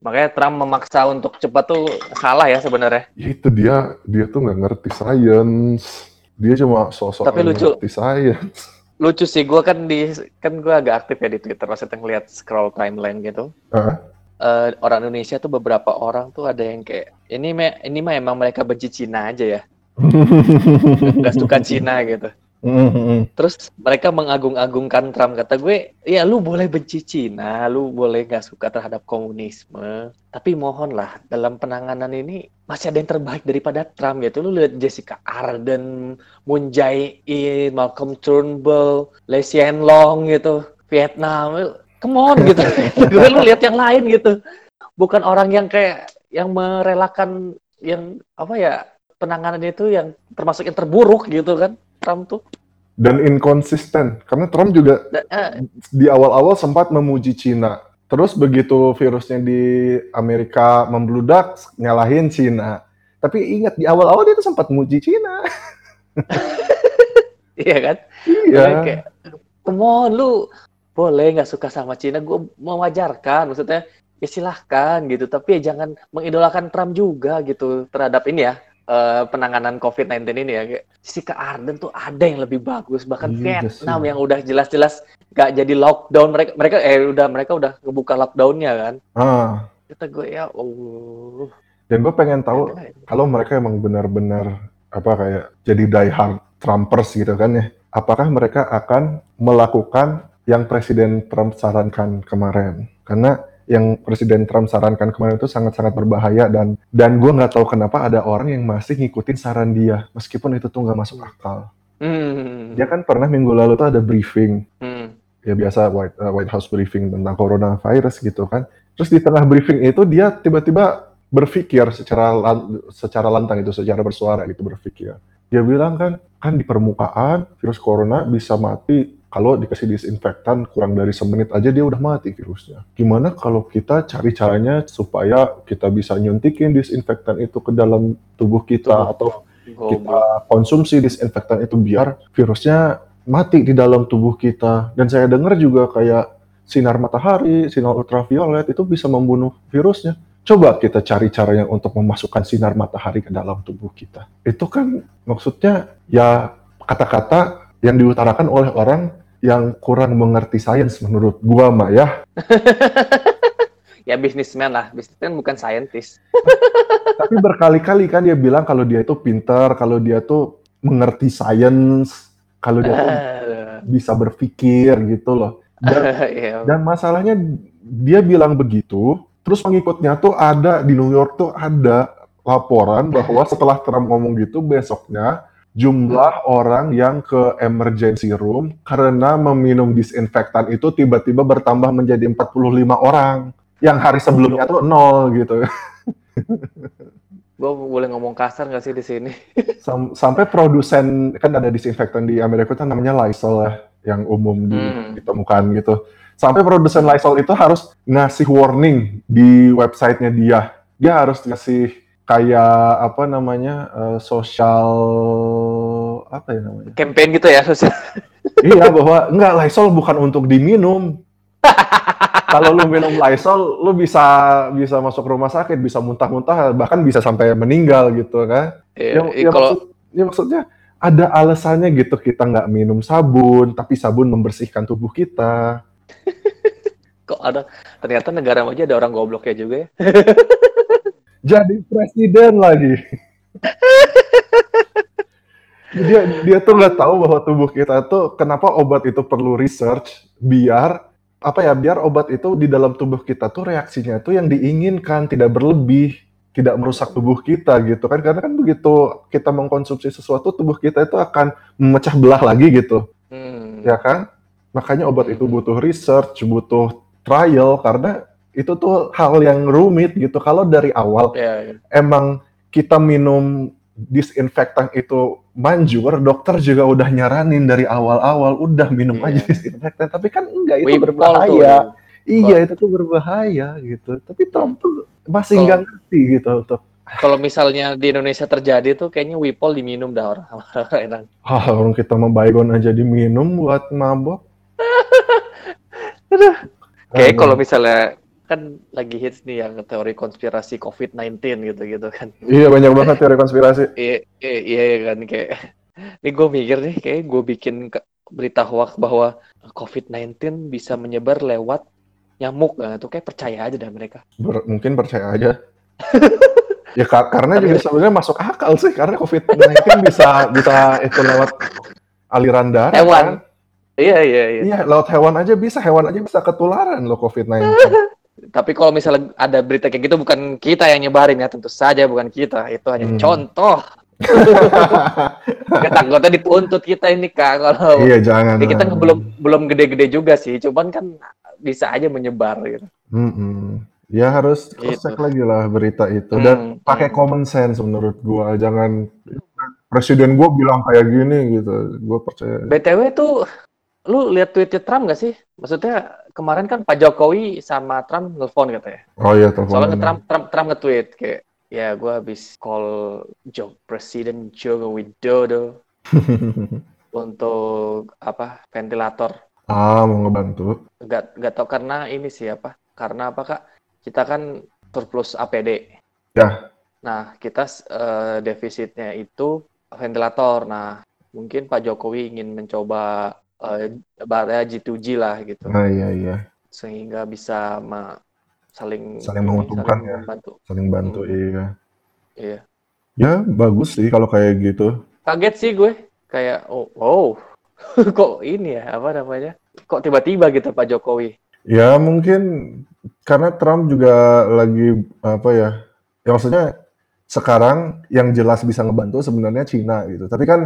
Makanya Trump memaksa untuk cepat tuh salah ya sebenarnya. Ya itu dia, dia tuh nggak ngerti science. Dia cuma sosok Tapi lucu. ngerti science. Lucu sih, gue kan di kan gue agak aktif ya di Twitter maksudnya ngeliat scroll timeline gitu. Hah? Eh, orang Indonesia tuh beberapa orang tuh ada yang kayak ini me- ini mah emang mereka benci Cina aja ya, nggak suka Cina gitu. Mhm. Terus mereka mengagung-agungkan Trump kata gue, ya lu boleh benci Cina, lu boleh nggak suka terhadap komunisme, tapi mohonlah dalam penanganan ini masih ada yang terbaik daripada Trump gitu. Lu lihat Jessica Arden, Moon Jae-in, Malcolm Turnbull, Lee Hsien Loong gitu, Vietnam, come on gitu. gue lu lihat yang lain gitu. Bukan orang yang kayak yang merelakan yang apa ya penanganan itu yang termasuk yang terburuk gitu kan Trump tuh. Dan inkonsisten, karena Trump juga Da- eh, di awal-awal sempat memuji Cina. Terus begitu virusnya di Amerika membludak, nyalahin Cina. Tapi ingat di awal-awal dia tuh sempat muji Cina. iya kan? Iya. Kayak, lu boleh nggak suka sama Cina, gue mewajarkan, maksudnya ya silahkan gitu, tapi ya jangan mengidolakan Trump juga gitu terhadap ini ya eh, penanganan COVID-19 ini ya. Kayak Jessica Arden tuh ada yang lebih bagus, bahkan Iya Vietnam yang udah jelas-jelas nggak jadi lockdown mereka mereka eh udah mereka udah ngebuka lockdownnya kan. Ah, Kata gue ya, oh. dan gue pengen tahu kalau mereka emang benar-benar apa kayak jadi die hard Trumpers gitu kan ya. Apakah mereka akan melakukan yang Presiden Trump sarankan kemarin? Karena yang Presiden Trump sarankan kemarin itu sangat-sangat berbahaya dan dan gue nggak tahu kenapa ada orang yang masih ngikutin saran dia meskipun itu tuh nggak masuk akal. Hmm. Dia kan pernah minggu lalu tuh ada briefing Hmm. ya biasa White, uh, White House briefing tentang coronavirus gitu kan. Terus di tengah briefing itu dia tiba-tiba berpikir secara lan- secara lantang itu secara bersuara gitu berpikir. Dia bilang kan kan di permukaan virus corona bisa mati kalau dikasih disinfektan kurang dari semenit aja dia udah mati virusnya. Gimana kalau kita cari caranya supaya kita bisa nyuntikin disinfektan itu ke dalam tubuh kita Tubuh. atau kita konsumsi disinfektan itu biar virusnya mati di dalam tubuh kita. Dan saya dengar juga kayak sinar matahari, sinar ultraviolet itu bisa membunuh virusnya. Coba kita cari caranya untuk memasukkan sinar matahari ke dalam tubuh kita. Itu kan maksudnya ya kata-kata yang diutarakan oleh orang yang kurang mengerti sains menurut gua mah ya. ya bisnismen lah, bisnismen bukan scientist. Tapi berkali-kali kan dia bilang kalau dia itu pintar, kalau dia tuh mengerti sains, kalau dia tuh bisa berpikir gitu loh. Dan, Iya. dan masalahnya dia bilang begitu, terus pengikutnya tuh ada di New York tuh ada laporan bahwa setelah Trump ngomong gitu besoknya jumlah orang yang ke emergency room karena meminum disinfektan itu tiba-tiba bertambah menjadi 45 orang. Yang hari sebelumnya tuh nol gitu. Gue boleh ngomong kasar nggak sih di sini? Sam- sampai produsen kan ada disinfektan di Amerika itu namanya Lysol ya yang umum di- Hmm. ditemukan gitu. Sampai produsen Lysol itu harus ngasih warning di websitenya dia. Dia harus ngasih kayak apa namanya eh, sosial apa ya namanya? Campaign gitu ya, sosial. iya bahwa enggak Lysol bukan untuk diminum. Kalau lu minum Lysol, lu bisa bisa masuk rumah sakit, bisa muntah-muntah, bahkan bisa sampai meninggal gitu kan. Iya, Ya, iya, ya kalau maksud- ya maksudnya ada alasannya gitu kita nggak minum sabun, tapi sabun membersihkan tubuh kita. kok ada ternyata negara aja ada orang gobloknya juga ya. Jadi presiden lagi. dia dia tuh nggak tahu bahwa tubuh kita tuh kenapa obat itu perlu research biar apa ya biar obat itu di dalam tubuh kita tuh reaksinya tuh yang diinginkan tidak berlebih tidak merusak tubuh kita gitu kan karena kan begitu kita mengkonsumsi sesuatu tubuh kita itu akan memecah belah lagi gitu Hmm. ya kan makanya obat itu Hmm. butuh research butuh trial karena itu tuh hal yang rumit gitu kalau dari awal Ya, ya. emang kita minum disinfektan itu manjur, dokter juga udah nyaranin dari awal-awal, udah minum Iya. aja disinfektan. Tapi kan enggak, itu Wipol tuh. berbahaya. Iya, itu tuh berbahaya gitu. Tapi Trump tuh masih nggak ngerti gitu. Tuh. Kalau misalnya di Indonesia terjadi tuh kayaknya Wipol diminum dah orang. Enak. Ah, orang kita mau baygon aja diminum buat mabok. Kayak kalau misalnya kan lagi hits nih yang teori konspirasi COVID-19 gitu-gitu kan. Iya, banyak banget teori konspirasi. Iya, iya, iya kan kayak ini gue mikir nih kayak gue bikin berita hoax bahwa COVID-19 bisa menyebar lewat nyamuk nah, itu kayak percaya aja dah mereka. Ber- mungkin percaya aja. ya ka- karena Tapi- juga sebenarnya masuk akal sih karena COVID-19 bisa bisa itu lewat aliran darah Hewan. kan. Iya, iya, iya. Iya, lewat hewan aja bisa, hewan aja bisa ketularan loh COVID-19. Tapi kalau misalnya ada berita kayak gitu bukan kita yang nyebarin ya tentu saja bukan kita itu hanya Hmm. contoh. Takutnya dituntut kita ini kak kalau iya, jangan. Ya, kita lah. belum belum gede-gede juga sih, cuman kan bisa aja menyebar gitu. Mm-mm. Ya harus Gitu. cek lagi lah berita itu dan Hmm, pakai hmm. common sense menurut gua. Jangan presiden gua bilang kayak gini gitu. Gua percaya. BTW tuh lu lihat tweetnya Trump gak sih? Maksudnya kemarin kan Pak Jokowi sama Trump nelfon katanya. Oh iya, telepon. Soalnya Trump Trump Trump nge-tweet kayak ya gua habis call Joe Presiden Joko Widodo untuk apa ventilator. ah, mau ngebantu. Gak gak tau karena ini sih apa? Karena apa kak? Kita kan surplus APD. Ya. Nah kita eh, defisitnya itu ventilator. Nah mungkin Pak Jokowi ingin mencoba eh, bara G2G lah gitu. Nah, iya iya. sehingga bisa ma- saling Saling menguntungkan saling ya. membantu. Saling bantu Hmm. iya. Iya. Ya, bagus sih kalau kayak gitu. Kaget sih gue kayak oh, oh. kok ini ya apa namanya? Kok tiba-tiba gitu Pak Jokowi? Ya mungkin karena Trump juga lagi apa ya? Ya maksudnya sekarang yang jelas bisa ngebantu sebenarnya Cina gitu. Tapi kan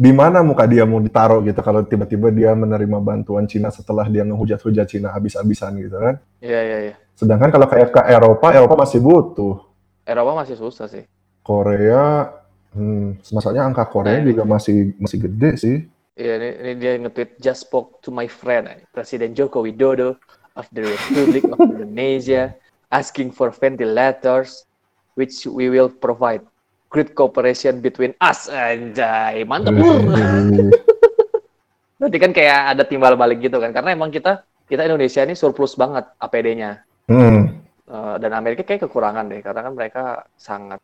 di mana muka dia mau ditaruh gitu kalau tiba-tiba dia menerima bantuan Cina setelah dia ngehujat-hujat Cina habis-habisan gitu kan. Iya iya iya. Sedangkan kalau kayak ke Eropa, Eropa masih butuh. Eropa masih susah sih. Korea, hmm, masalahnya angka Korea Nah, juga masih masih gede sih. Iya ini, ini dia nge-tweet just spoke to my friend Presiden Joko Widodo of the Republic of Indonesia asking for ventilators which we will provide. Great cooperation between us. Anjay, mantap lur. Berarti kan kayak ada timbal balik gitu kan, karena emang kita kita Indonesia ini surplus banget APD-nya, Hmm, Eh, dan Amerika kayak kekurangan deh, karena kan mereka sangat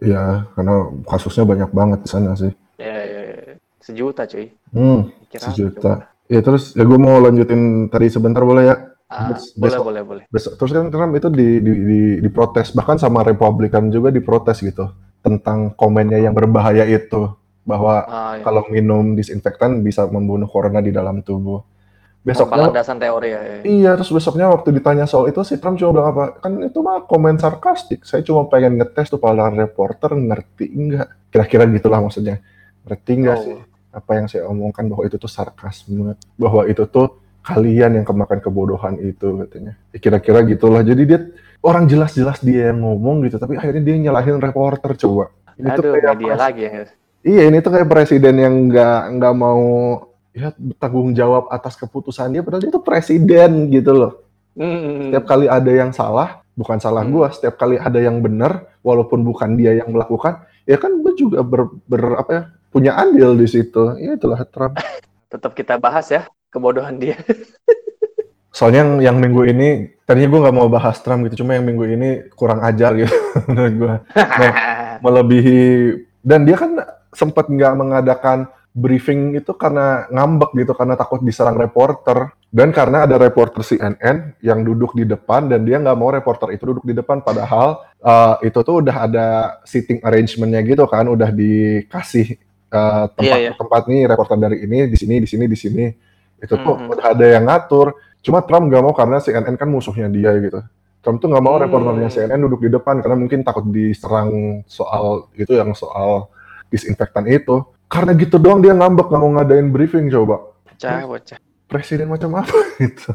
ya karena kasusnya banyak banget di sana sih. ya, ya, ya, sejuta cuy, Hmm, kira sejuta. Ya terus ya gue mau lanjutin tadi sebentar boleh ya? Ah, Bes- boleh besok. boleh boleh. Besok, terus kan Trump itu di, di, di, diprotes bahkan sama Republikan juga diprotes gitu tentang komennya yang berbahaya itu bahwa Ah, ya. kalau minum disinfektan bisa membunuh corona di dalam tubuh. Besoknya landasan teori ya. ya. iya terus besoknya waktu ditanya soal itu si Trump cuma bilang apa kan itu mah komen sarkastik. Saya cuma pengen ngetes tuh para reporter ngerti enggak kira-kira gitulah maksudnya ngerti enggak Oh. sih apa yang saya omongkan bahwa itu tuh sarkasme bahwa itu tuh kalian yang kemakan kebodohan itu katanya Ya, kira-kira gitulah jadi dia orang jelas-jelas dia yang ngomong gitu tapi akhirnya dia nyalahin reporter coba ini tuh Aduh, kayak media pres- lagi ya. iya ini tuh kayak presiden yang nggak nggak mau ya bertanggung jawab atas keputusan dia padahal dia tuh presiden gitu loh Hmm. setiap kali ada yang salah bukan salah Hmm. gua setiap kali ada yang benar walaupun bukan dia yang melakukan ya kan gua juga ber, ber- apa ya punya andil di situ ya itulah Trump Tetap kita bahas ya kebodohan dia. soalnya yang, yang minggu ini tadinya gua nggak mau bahas Trump gitu cuma yang minggu ini kurang ajar gitu menurut gua. Melebihi dan dia kan sempat nggak mengadakan briefing itu karena ngambek gitu karena takut diserang reporter. Dan karena ada reporter CNN yang duduk di depan dan dia nggak mau reporter itu duduk di depan. Padahal eh, itu tuh udah ada seating arrangementnya gitu kan udah dikasih eh, tempat Iya, iya. tempat nih reporter dari ini di sini di sini di sini. Itu tuh Mhm. udah ada yang ngatur cuma Trump nggak mau karena CNN kan musuhnya dia gitu Trump tuh nggak mau Hmm. reporternya CNN duduk di depan karena mungkin takut diserang soal itu yang soal disinfektan itu. Karena gitu doang dia ngambek nggak mau ngadain briefing coba. Bocah, bocah. Presiden macam apa gitu.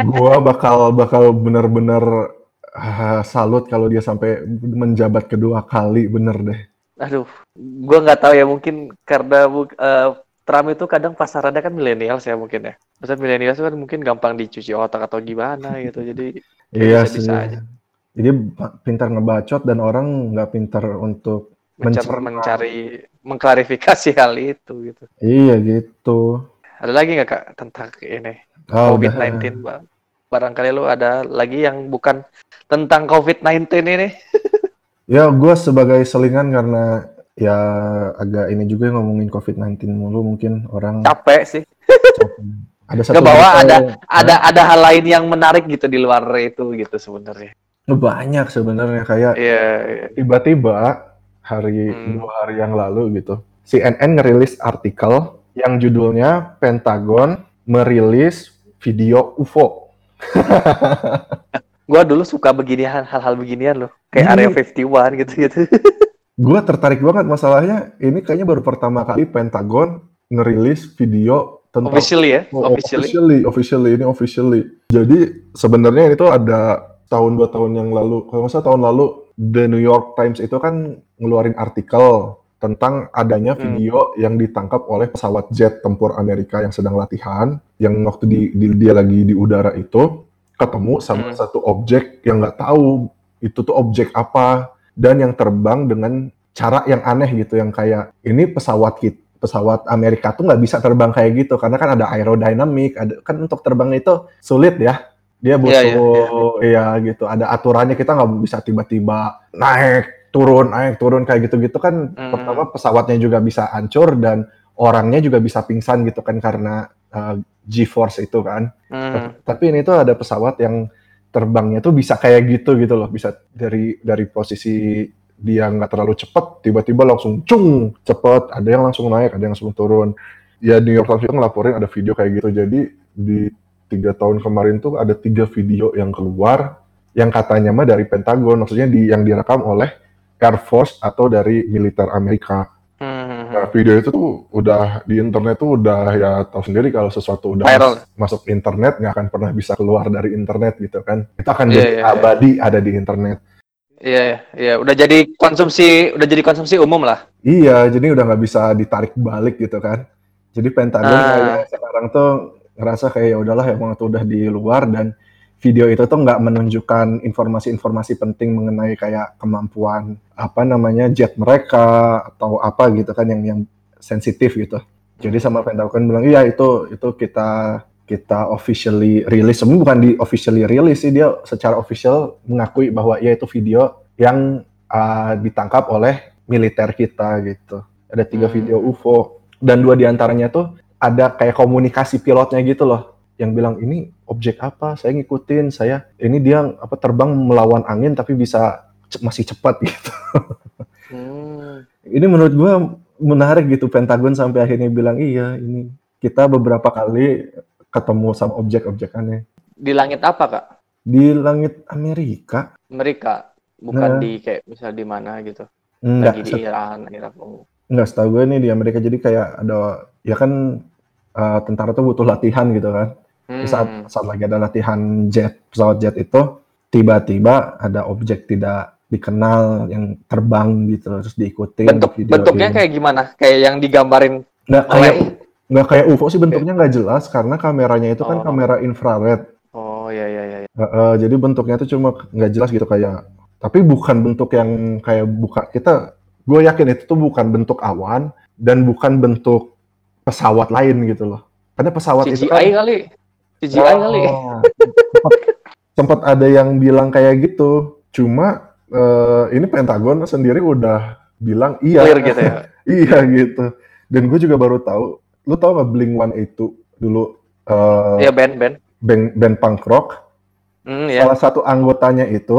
gua bakal bakal benar-benar ah, salut kalau dia sampai menjabat kedua kali bener deh. Aduh, gua nggak tahu ya mungkin karena eh, Trump itu kadang pasarannya kan milenial ya mungkin ya. Maksudnya milenial kan mungkin gampang dicuci otak atau gimana gitu. Jadi Iya bisa-bisa sih. aja. Jadi pintar ngebacot dan orang nggak pintar untuk mencar- mencerna. mencari mengklarifikasi hal itu gitu. Iya gitu. Ada lagi nggak kak tentang ini Ah, udah. COVID-19 bang? Barangkali lu ada lagi yang bukan tentang COVID-19 ini? Ya, gue sebagai selingan karena ya agak ini juga ngomongin COVID-19 mulu mungkin orang Capek sih. capek. Ada satu ada yang- ada ada hal lain yang menarik gitu di luar itu gitu sebenarnya. banyak sebenarnya kayak Iya. iya. tiba-tiba hari Hmm. dua hari yang lalu gitu CNN ngerilis artikel yang judulnya Pentagon merilis video UFO. Gua dulu suka beginian hal-hal beginian loh. Kayak Ini- Area 51 gitu-gitu. Gue tertarik banget masalahnya ini kayaknya baru pertama kali Pentagon ngerilis video tentang Officially ya, Oh, officially. officially, officially, ini officially. Jadi sebenarnya itu ada tahun dua tahun yang lalu, kalau nggak salah tahun lalu, The New York Times itu kan ngeluarin artikel tentang adanya Hmm. video yang ditangkap oleh pesawat jet tempur Amerika yang sedang latihan, yang waktu di, di- dia lagi di udara itu ketemu sama Hmm. satu objek yang nggak tahu itu tuh objek apa dan yang terbang dengan cara yang aneh gitu, yang kayak ini pesawat kita pesawat Amerika tuh nggak bisa terbang kayak gitu karena kan ada aerodinamik, ada kan untuk terbang itu sulit ya. Dia butuh Iya, iya, iya gitu, ada aturannya kita nggak bisa tiba-tiba naik turun naik turun kayak gitu-gitu kan Hmm. pertama pesawatnya juga bisa hancur dan orangnya juga bisa pingsan gitu kan karena uh, G-force itu kan. Hmm. Tapi ini tuh ada pesawat yang terbangnya tuh bisa kayak gitu gitu loh, bisa dari dari posisi dia nggak terlalu cepat, tiba-tiba langsung cung cepet, ada yang langsung naik, ada yang langsung turun. Ya New York Times itu ngelaporin ada video kayak gitu. Jadi di tiga tahun kemarin tuh ada tiga video yang keluar yang katanya mah dari Pentagon, maksudnya di yang direkam oleh Air Force atau dari militer Amerika. Hmm. Nah, video itu tuh udah di internet tuh udah ya tahu sendiri kalau sesuatu udah Viral. mas- masuk internet nggak akan pernah bisa keluar dari internet gitu kan. Itu akan Iya, jadi iya. abadi ada di internet. Iya, iya, iya. Udah jadi konsumsi, udah jadi konsumsi umum lah. Iya, jadi udah nggak bisa ditarik balik gitu kan. Jadi Pentagon Ah. sekarang tuh ngerasa kayak ya udahlah emang itu udah di luar dan video itu tuh nggak menunjukkan informasi-informasi penting mengenai kayak kemampuan apa namanya jet mereka atau apa gitu kan yang yang sensitif gitu. Jadi sama Pentagon bilang iya itu itu kita kita officially rilis, sebenarnya bukan di officially rilis sih dia secara official mengakui bahwa ya itu video yang uh, ditangkap oleh militer kita gitu. Ada tiga Hmm. video UFO dan dua di antaranya tuh ada kayak komunikasi pilotnya gitu loh yang bilang ini objek apa saya ngikutin saya ini dia apa terbang melawan angin tapi bisa masih cepat gitu Hmm. ini menurut gua menarik gitu Pentagon sampai akhirnya bilang iya ini kita beberapa kali ketemu sama objek-objek aneh Di langit apa, Kak? di langit Amerika Amerika, bukan Nah. di kayak misal di mana gitu. enggak Lagi di Iran, Irak. Oh. enggak setahu gue nih di Amerika jadi kayak ada ya kan uh, tentara tuh butuh latihan gitu kan Di saat Hmm. saat lagi ada latihan jet pesawat jet itu tiba-tiba ada objek tidak dikenal yang terbang gitu terus diikutin Bentuk divideoin. bentuknya kayak gimana? Kayak yang digambarin nggak kayak nggak kayak UFO sih bentuknya nggak jelas karena kameranya itu kan Oh. kamera infrared Oh, iya iya iya. Eh, eh, jadi bentuknya itu cuma nggak jelas gitu kayak tapi bukan bentuk yang kayak buka kita gue yakin itu tuh bukan bentuk awan dan bukan bentuk pesawat lain gitu loh karena pesawat itu CGI kan kali. CGI kali. Oh, sempat, sempat ada yang bilang kayak gitu. Cuma eh, ini Pentagon sendiri udah bilang iya, Clear gitu ya. iya gitu. Dan gue juga baru tahu. Lu tau gak Blink 182 dulu eh, Iya band band. band, band punk rock? Hmm, ya. Salah satu anggotanya itu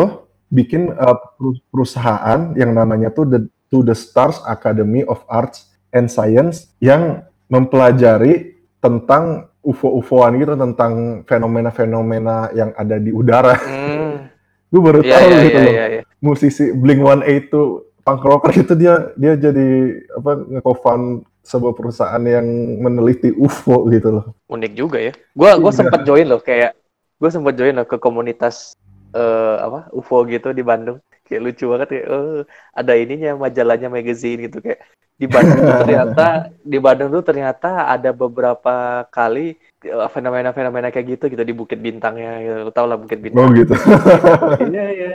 bikin peru- perusahaan yang namanya tuh the To the Stars Academy of Arts and Science yang mempelajari tentang UFO-UFOan gitu tentang fenomena-fenomena yang ada di udara. Hmm. Gue baru Iya, tahu iya, gitu iya, loh. iya, iya. Musisi Blink 182 punk rocker itu dia dia jadi apa nge-co-found sebuah perusahaan yang meneliti UFO gitu loh. Unik juga ya. Gua gua Iya. sempat join loh kayak gua sempat join loh ke komunitas eh apa UFO gitu di Bandung. Kayak lucu banget kayak eh ada ininya majalahnya magazine gitu kayak di Bandung tuh ternyata di Bandung tuh ternyata ada beberapa kali eh, fenomena-fenomena kayak gitu gitu di Bukit Bintangnya gitu. Lu tau lah Bukit Oh Bintang. gitu. Iya iya.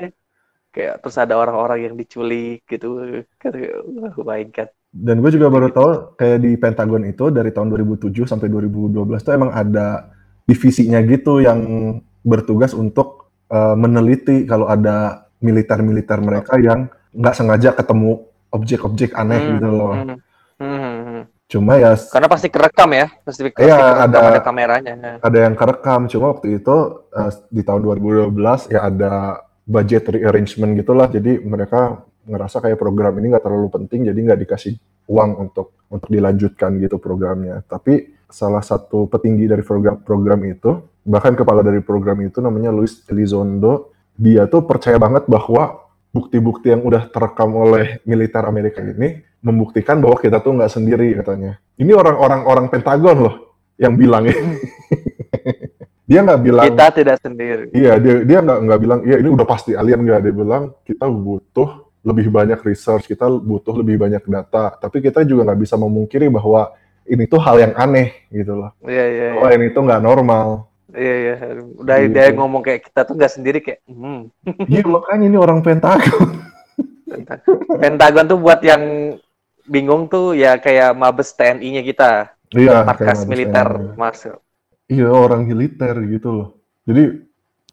Kayak terus ada orang-orang yang diculik gitu. Oh my god. Dan gue juga baru tahu kayak di Pentagon itu dari tahun 2007 sampai 2012 tuh emang ada divisinya gitu yang bertugas untuk uh, meneliti kalau ada militer-militer mereka yang nggak sengaja ketemu objek-objek aneh Hmm, gitu loh. hmm, hmm, hmm. Cuma ya Karena pasti kerekam ya, pasti, pasti Iya, kerekam ada- ada kameranya. ada yang kerekam. Cuma waktu itu uh, di tahun 2012 ya ada budget rearrangement gitulah. Jadi mereka ngerasa kayak program ini nggak terlalu penting, jadi nggak dikasih uang untuk untuk dilanjutkan gitu programnya. Tapi salah satu petinggi dari program program itu, bahkan kepala dari program itu namanya Luis Elizondo, dia tuh percaya banget bahwa bukti-bukti yang udah terekam oleh militer Amerika ini membuktikan bahwa kita tuh nggak sendiri katanya. Ini orang-orang orang Pentagon loh yang bilang ya. dia nggak bilang Kita tidak sendiri. Iya, dia dia nggak nggak bilang, iya ini udah pasti alien nggak. Dia bilang kita butuh lebih banyak research, kita butuh lebih banyak data. Tapi kita juga nggak bisa memungkiri bahwa ini tuh hal yang aneh gitu loh. Iya iya Bahwa ini tuh nggak normal. iya. iya. Udah Gitu. dia ngomong kayak kita tuh nggak sendiri kayak. Hmm. Iya makanya ini orang Pentagon. Pentagon tuh buat yang bingung tuh ya kayak Mabes TNI-nya kita, Iya. markas militer, Mabes Mas. Iya orang militer gitu loh. Jadi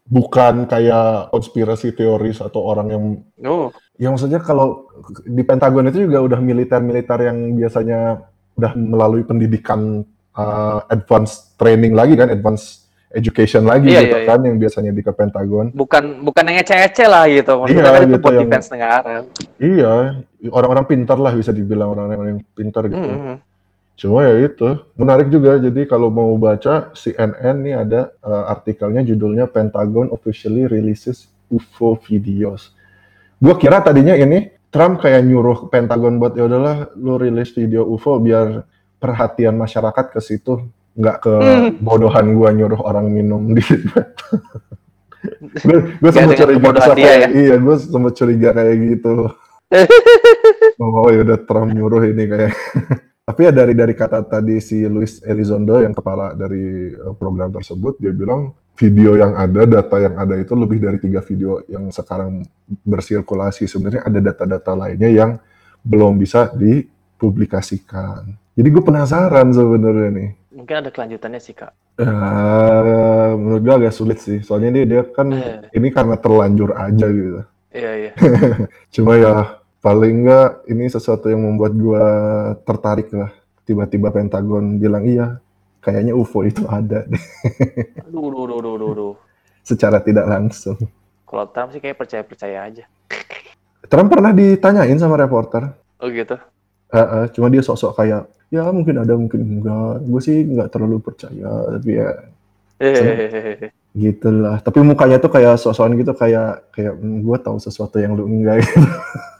bukan kayak konspirasi teoris atau orang yang Oh, Ya maksudnya kalau di Pentagon itu juga udah militer-militer yang biasanya udah melalui pendidikan uh, advance training lagi kan, advance education lagi Iya, gitu iya, kan yang biasanya di ke Pentagon. bukan bukan yang ece-ece lah gitu. Maksudnya Iya, kan itu gitu, buat yang- defense negara. Iya, orang-orang pintar lah bisa dibilang orang-orang yang pintar gitu. Hmm. Cuma ya itu menarik juga. Jadi kalau mau baca CNN nih ada uh, artikelnya judulnya Pentagon officially releases UFO videos. Gue kira tadinya ini Trump kayak nyuruh Pentagon buat ya udahlah lu rilis video UFO biar perhatian masyarakat ke situ nggak ke Hmm. bodohan gua nyuruh orang minum di gue sempat curiga dia ya. ya. iya gue sempat curiga kayak gitu oh ya udah Trump nyuruh ini kayak tapi ya dari dari kata tadi si Luis Elizondo yang kepala dari eh, program tersebut dia bilang video yang ada data yang ada itu lebih dari tiga video yang sekarang bersirkulasi sebenarnya ada data-data lainnya yang belum bisa dipublikasikan jadi gue penasaran sebenarnya nih Mungkin ada kelanjutannya sih kak. Eh, menurut gue agak sulit sih soalnya dia dia kan Eh. ini karena terlanjur aja gitu Iya iya. Cuma ya paling enggak ini sesuatu yang membuat gua tertarik lah. Tiba-tiba Pentagon bilang iya, kayaknya UFO itu ada. Aduh, aduh, aduh, aduh, aduh, secara tidak langsung. Kalau Trump sih kayak percaya-percaya aja. Trump pernah ditanyain sama reporter, Oh gitu. Eh, eh, cuma dia sok-sok kayak ya mungkin ada mungkin enggak. Gue sih nggak terlalu percaya, tapi ya Hehehe. Gitulah. Tapi mukanya tuh kayak sok-sokan gitu kayak kayak gue tahu sesuatu yang lu enggak.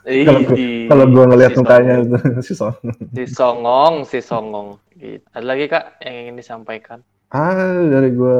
Kalau gua- Ih, Kalau gue ngelihat si mukanya songong. si Son. si songong, si songong. Gitu. Ada lagi kak yang ingin disampaikan? Ah, dari gua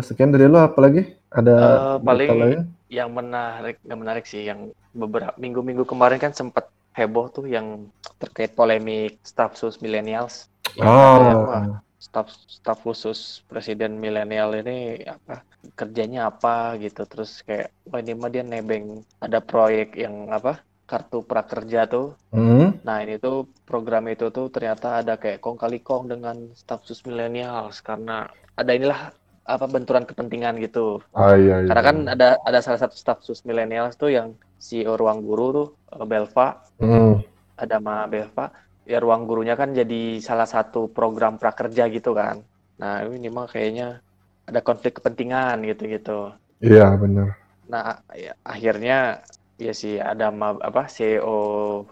sekian dari lo apa lagi? Ada berita paling- lain? Yang menarik, nggak menarik sih. Yang beberapa minggu-minggu kemarin kan sempat heboh tuh yang terkait polemik staff sus millennials. Yang wah, Ah, staf staf khusus presiden milenial ini apa kerjanya apa gitu. Terus kayak wah ini mah dia nebeng ada proyek yang apa kartu prakerja tuh. Hmm, nah ini tuh program itu tuh ternyata ada kayak kong kali kong dengan staf khusus milenials karena ada inilah apa benturan kepentingan gitu. Ah iya, iya. karena kan ada ada salah satu staf khusus milenials tuh yang CEO ruang guru tuh eh, Belva. Hmm, ada Ma Belva ya ruang gurunya kan jadi salah satu program prakerja gitu kan. Nah ini mah kayaknya ada konflik kepentingan gitu-gitu iya benar. nah ya, akhirnya ya si ada apa CEO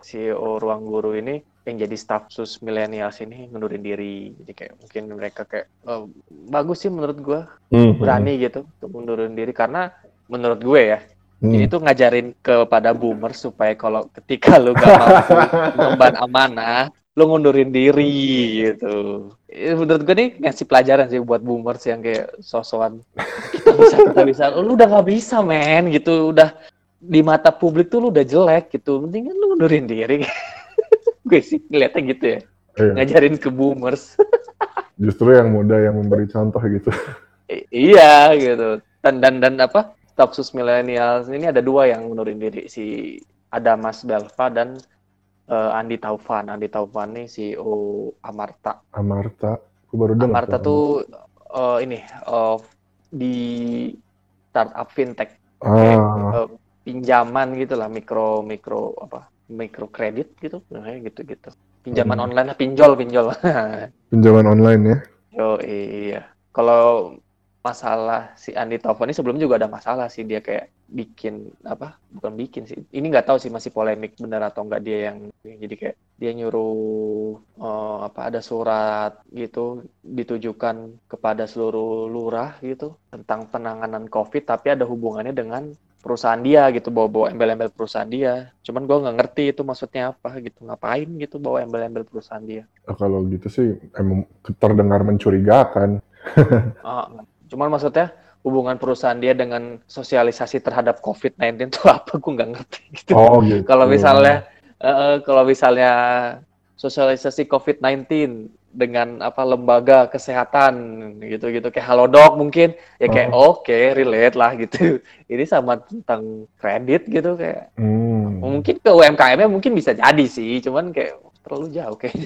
CEO ruang guru ini yang jadi staff sus millennials ini ngundurin diri. Jadi kayak mungkin mereka kayak oh, bagus sih menurut gue Hmm. berani gitu untuk ngundurin diri. Karena menurut gue ya Hmm. ini tuh ngajarin kepada boomer supaya kalau ketika lu gak mampu mengemban amanah lu ngundurin diri gitu. Eh, menurut gue nih ngasih pelajaran sih buat boomers yang kayak sosokan. Kita bisa kita bisa. Lu udah nggak bisa men gitu. Udah di mata publik tuh lu udah jelek gitu. Mendingan lu ngundurin diri. Gue sih ngeliatnya gitu ya. Iya. ngajarin ke boomers. Justru yang muda yang memberi contoh gitu. I- iya gitu. Dan dan dan apa stafsus milenial ini ada dua yang ngundurin diri si Adamas Belva dan eh, Andi Taufan Andi Taufan nih CEO Amarta Amarta, aku baru dengar. Amarta tuh eh, ini eh, di startup fintech kayak Ah, eh, pinjaman gitu lah mikro mikro apa mikro kredit gitu kayak gitu gitu pinjaman Hmm. online pinjol pinjol pinjaman online ya. Yo iya. Kalau masalah si Andi Taufan ini sebelum juga ada masalah sih dia kayak bikin apa? Bukan bikin sih. Ini nggak tahu sih masih polemik benar atau enggak dia yang jadi kayak dia nyuruh eh, apa ada surat gitu ditujukan kepada seluruh lurah gitu tentang penanganan COVID tapi ada hubungannya dengan perusahaan dia gitu bawa-bawa embel-embel perusahaan dia. Cuman gua nggak ngerti itu maksudnya apa gitu ngapain gitu bawa embel-embel perusahaan dia. Ah, Kalau gitu sih emang terdengar mencurigakan. Ah, cuman maksudnya hubungan perusahaan dia dengan sosialisasi terhadap COVID-19 itu apa? Gue nggak ngerti. Gitu. Oh gitu. Kalau misalnya, eh, kalau misalnya sosialisasi COVID-19 dengan apa lembaga kesehatan gitu-gitu kayak Halodoc mungkin ya kayak oke relate lah gitu. Ini sama tentang kredit gitu kayak Hmm. mungkin ke UMKM-nya mungkin bisa jadi sih, cuman kayak terlalu jauh kayak.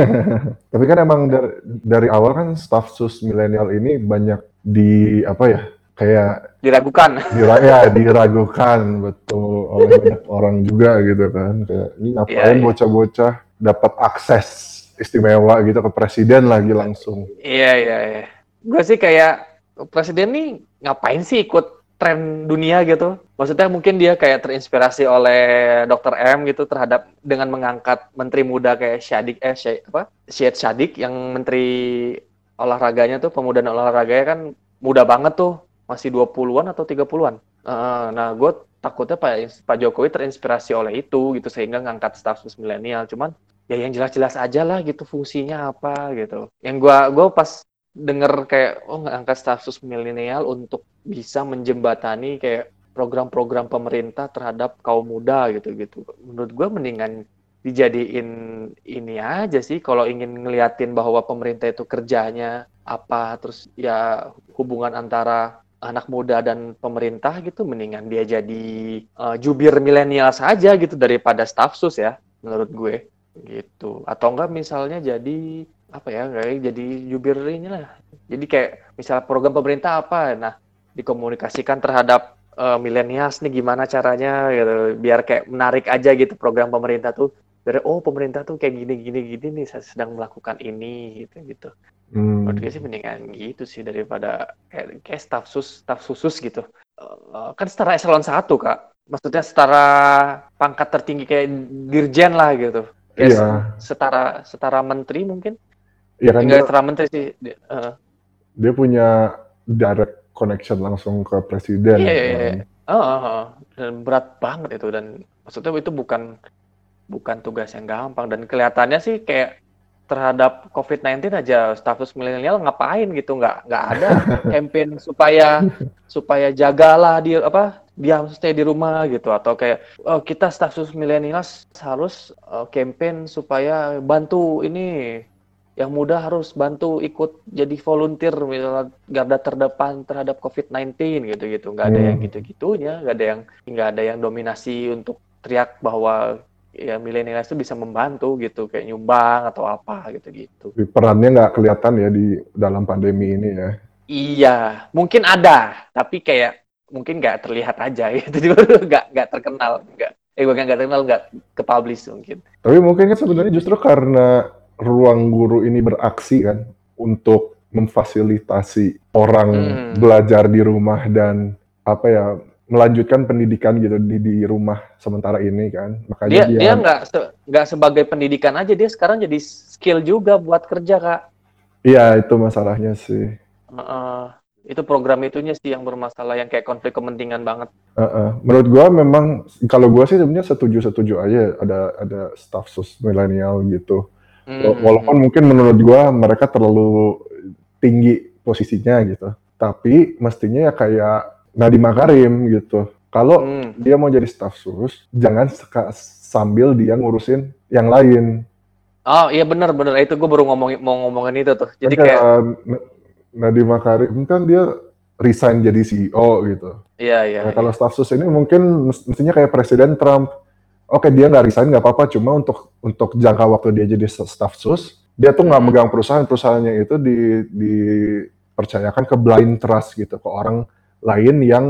Tapi kan emang dari, dari awal kan staff sus milenial ini banyak di apa ya kayak diragukan. dira ya, diragukan betul oleh banyak orang juga gitu kan kayak ini ngapain Iya, iya. bocah-bocah dapat akses istimewa gitu ke presiden lagi langsung. Iya iya iya. Gue sih kayak presiden nih ngapain sih ikut tren dunia gitu? Maksudnya mungkin dia kayak terinspirasi oleh Dr. M gitu terhadap dengan mengangkat menteri muda kayak Syadik eh Syed, apa? Syed Syadik yang menteri olahraganya tuh pemudaan olahraganya kan muda banget tuh, masih 20-an atau 30-an. Eh, nah, gue takutnya Pak Pak Jokowi terinspirasi oleh itu gitu sehingga ngangkat status milenial. Cuman ya yang jelas-jelas aja lah gitu fungsinya apa gitu. Yang gua gua pas denger kayak oh ngangkat status milenial untuk bisa menjembatani kayak program-program pemerintah terhadap kaum muda gitu-gitu. Menurut gua mendingan dijadiin ini aja sih kalau ingin ngeliatin bahwa pemerintah itu kerjanya apa terus ya hubungan antara anak muda dan pemerintah gitu mendingan dia jadi eh, jubir milenial saja gitu daripada staff sus ya menurut gue gitu atau enggak misalnya jadi apa ya kayak jadi jubir inilah jadi kayak misal program pemerintah apa nah dikomunikasikan terhadap eh, milenials nih gimana caranya gitu biar kayak menarik aja gitu program pemerintah tuh. Biar oh pemerintah tuh kayak gini gini gini nih saya sedang melakukan ini gitu gitu. Hmm. menurut gue sih mendingan gitu sih daripada kayak, kayak staff sus staff khusus gitu. Eh, kan setara eselon satu kak. Maksudnya setara pangkat tertinggi kayak dirjen lah gitu. Kayak Iya. setara setara menteri mungkin. Iya kan enggak dia, setara menteri sih eh, dia punya direct connection langsung ke presiden. Iya, iya, kan. iya. Oh, oh, oh. dan berat banget itu dan maksudnya itu bukan bukan tugas yang gampang dan kelihatannya sih kayak terhadap COVID-19 aja status milenial ngapain gitu nggak nggak ada campaign supaya supaya jagalah di apa diam stay di rumah gitu atau kayak oh, kita status milenial harus eh, campaign supaya bantu ini yang muda harus bantu ikut jadi volunteer misalnya garda terdepan terhadap COVID-19 gitu-gitu nggak ada Hmm. yang gitu-gitunya nggak ada yang nggak ada yang dominasi untuk teriak bahwa ya milenial itu bisa membantu gitu kayak nyumbang atau apa gitu-gitu Perannya nggak kelihatan ya di dalam pandemi ini ya. iya mungkin ada tapi kayak mungkin nggak terlihat aja gitu nggak nggak terkenal nggak eh bukan nggak terkenal nggak ke publish mungkin Tapi mungkin kan sebenarnya justru karena ruang guru ini beraksi kan untuk memfasilitasi orang Hmm. belajar di rumah dan apa ya melanjutkan pendidikan gitu di di rumah sementara ini kan. Makanya Dia dia, dia nggak se- nggak sebagai pendidikan aja, dia sekarang jadi skill juga buat kerja kak. iya itu masalahnya sih. Heeh. itu program itunya sih yang bermasalah, yang kayak konflik kepentingan banget. Heeh. Menurut gua memang kalau gua sih sebenarnya setuju-setuju aja ada ada staff sus milenial gitu. Hmm. Walaupun mungkin menurut gua mereka terlalu tinggi posisinya gitu. Tapi mestinya ya kayak Nadiem Makarim gitu. Kalau Hmm. dia mau jadi staff sus, jangan sambil dia ngurusin yang lain. Oh iya benar benar itu gue baru ngomongin mau ngomongin itu tuh. Jadi Kan kayak N- Nadiem Makarim kan dia resign jadi CEO gitu. iya iya. Nah, iya. kalau staff sus ini mungkin mes- mestinya kayak Presiden Trump. Oke, dia nggak resign nggak apa-apa, cuma untuk untuk jangka waktu dia jadi staff sus, dia tuh nggak Hmm. megang perusahaan, perusahaannya itu di dipercayakan ke blind trust gitu, ke orang lain yang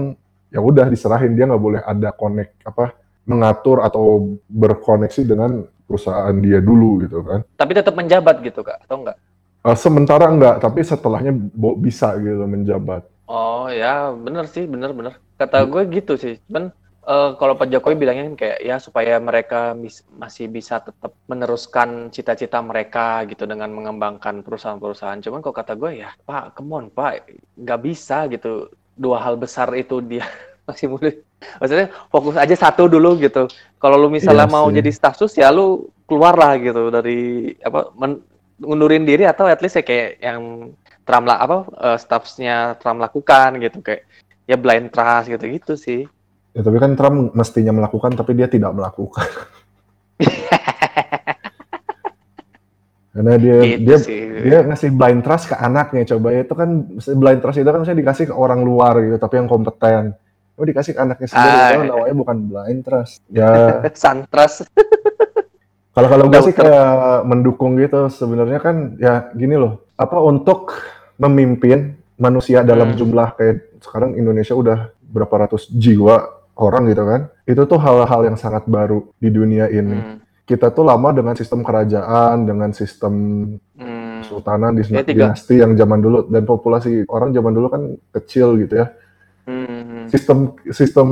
ya udah diserahin dia nggak boleh ada connect apa mengatur atau berkoneksi dengan perusahaan dia dulu gitu kan. Tapi tetap menjabat gitu kak atau enggak? Eh, sementara enggak, tapi setelahnya bisa gitu menjabat. Oh ya benar sih benar benar. Kata gue gitu sih. Cuman eh, kalau Pak Jokowi bilangnya kan kayak ya supaya mereka mis- masih bisa tetap meneruskan cita-cita mereka gitu dengan mengembangkan perusahaan-perusahaan. Cuman kalau kata gue ya Pak, come on Pak, nggak bisa gitu dua hal besar itu dia masih muda. Maksudnya fokus aja satu dulu gitu. Kalau lu misalnya Iya mau sih. jadi staff sus ya lu keluar lah gitu dari apa men- ngundurin diri atau at least ya kayak yang Trump lah apa eh, staffsnya Trump lakukan gitu kayak ya blind trust gitu-gitu sih. Ya, tapi kan Trump mestinya melakukan, tapi dia tidak melakukan. Karena dia Gitu dia sih. dia ngasih blind trust ke anaknya coba ya itu kan blind trust itu kan saya dikasih ke orang luar gitu tapi yang kompeten. Oh dikasih ke anaknya sendiri, Ah, itu iya. namanya bukan blind trust. Ya Santras. kalau kalau gue sih kayak mendukung gitu sebenarnya kan ya gini loh apa untuk memimpin manusia dalam Hmm. jumlah kayak sekarang Indonesia udah berapa ratus jiwa orang gitu kan itu tuh hal-hal yang sangat baru di dunia ini Hmm. kita tuh lama dengan sistem kerajaan dengan sistem Hmm. kesultanan di Ya, dinasti yang zaman dulu dan populasi orang zaman dulu kan kecil gitu ya Hmm. sistem sistem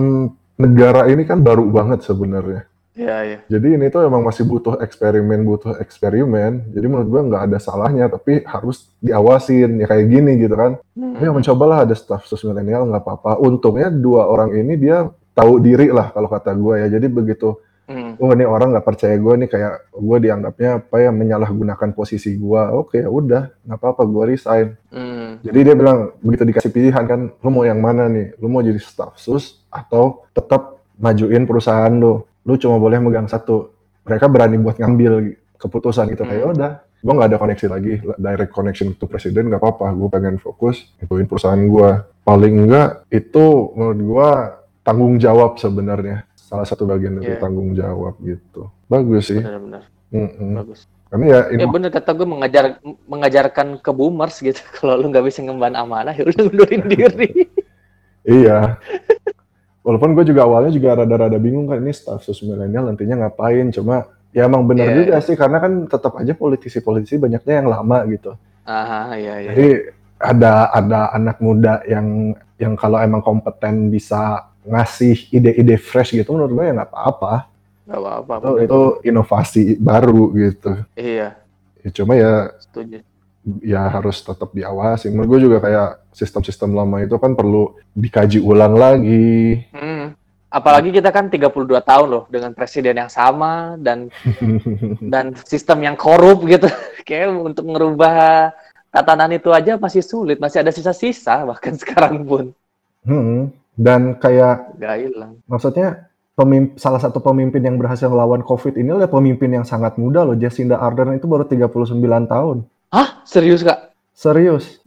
negara ini kan baru banget sebenarnya Ya ya. jadi ini tuh emang masih butuh eksperimen, butuh eksperimen. Jadi menurut gua nggak ada salahnya, tapi harus diawasin ya kayak gini gitu kan. Hmm. Ya mencobalah ada staff sus milenial nggak apa-apa. Untungnya dua orang ini dia tahu diri lah kalau kata gua ya. Jadi begitu, Hmm. oh ini orang nggak percaya gua nih kayak gua dianggapnya apa ya menyalahgunakan posisi gua. Oke ya udah nggak apa-apa gua resign. Hmm. Jadi dia bilang begitu dikasih pilihan kan, lu mau yang mana nih? Lu mau jadi staff sus atau tetap majuin perusahaan lu? Lu cuma boleh megang satu. Mereka berani buat ngambil keputusan gitu kayak Hmm. udah, gua nggak ada koneksi lagi, direct connection to presiden nggak apa-apa. Gue pengen fokus ituin perusahaan gua. Paling enggak itu menurut gua tanggung jawab sebenarnya. Salah satu bagian dari Iya. tanggung jawab gitu. Bagus sih. Benar-benar Mm-mm. bagus. Karena ya Ya ini bener kata gue mengajar mengajarkan ke boomers gitu. Kalau lu nggak bisa ngemban amanah ya udah mundurin diri. Iya. Walaupun gue juga awalnya juga rada-rada bingung kan ini staff sus milenial nantinya ngapain. Cuma ya emang benar Iya, juga sih karena kan tetap aja politisi-politisi banyaknya yang lama gitu. Ah iya iya. Jadi ada ada anak muda yang yang kalau emang kompeten bisa ngasih ide-ide fresh gitu menurut gue ya nggak apa-apa. Gak apa-apa. Itu, bener. itu inovasi baru gitu. Iya Ya, cuma ya setuju. ya harus tetap diawasi. Menurut gue juga kayak sistem-sistem lama itu kan perlu dikaji ulang lagi. Hmm. Apalagi kita kan 32 tahun loh dengan presiden yang sama dan dan sistem yang korup gitu. Kayak untuk merubah tatanan itu aja masih sulit, masih ada sisa-sisa bahkan sekarang pun Hmm, dan kayak nggak hilang. maksudnya pemimp- salah satu pemimpin yang berhasil melawan COVID ini adalah pemimpin yang sangat muda loh. Jacinda Ardern itu baru 39 tahun. Hah? Serius kak? Serius.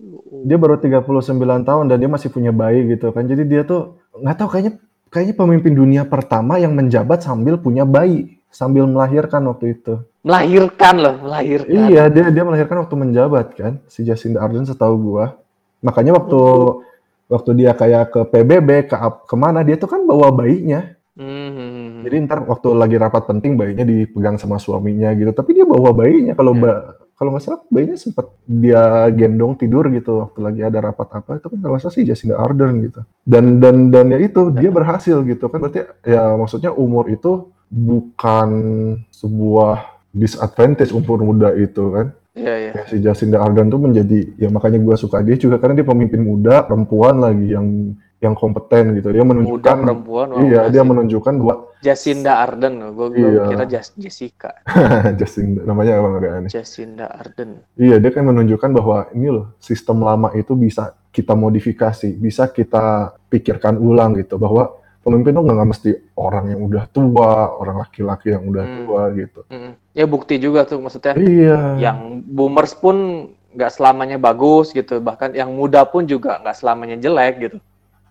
Dia baru 39 tahun dan dia masih punya bayi gitu kan. Jadi dia tuh nggak tahu kayaknya kayaknya pemimpin dunia pertama yang menjabat sambil punya bayi, sambil melahirkan waktu itu. Melahirkan loh, melahirkan. Iya, dia dia melahirkan waktu menjabat kan, si Jacinda Ardern setahu gua. Makanya waktu waktu dia kayak ke PBB, ke ke mana dia tuh kan bawa bayinya. Hmm. Jadi ntar waktu lagi rapat penting bayinya dipegang sama suaminya gitu. Tapi dia bawa bayinya kalau Iya. ba- kalau nggak salah bayinya sempat dia gendong tidur gitu waktu lagi ada rapat apa itu kan kalau nggak salah sih Jacinda Ardern gitu dan dan dan ya itu dia berhasil gitu kan berarti ya maksudnya umur itu bukan sebuah disadvantage umur muda itu kan Iya, iya. Ya, si Jacinda Ardern tuh menjadi ya makanya gue suka dia juga karena dia pemimpin muda perempuan lagi yang yang kompeten gitu dia Muda menunjukkan perempuan. wah, iya dia menunjukkan bahwa Jacinda Ardern. Gue Iya. kira Jas- Jessica. Jacinda namanya emang agak aneh Jacinda Ardern. iya dia kan menunjukkan bahwa ini loh sistem lama itu bisa kita modifikasi bisa kita pikirkan ulang gitu bahwa pemimpin tuh nggak mesti orang yang udah tua orang laki-laki yang udah Hmm. tua gitu Mm. Ya bukti juga tuh maksudnya. iya Yang boomers pun nggak selamanya bagus gitu. Bahkan yang muda pun juga nggak selamanya jelek gitu.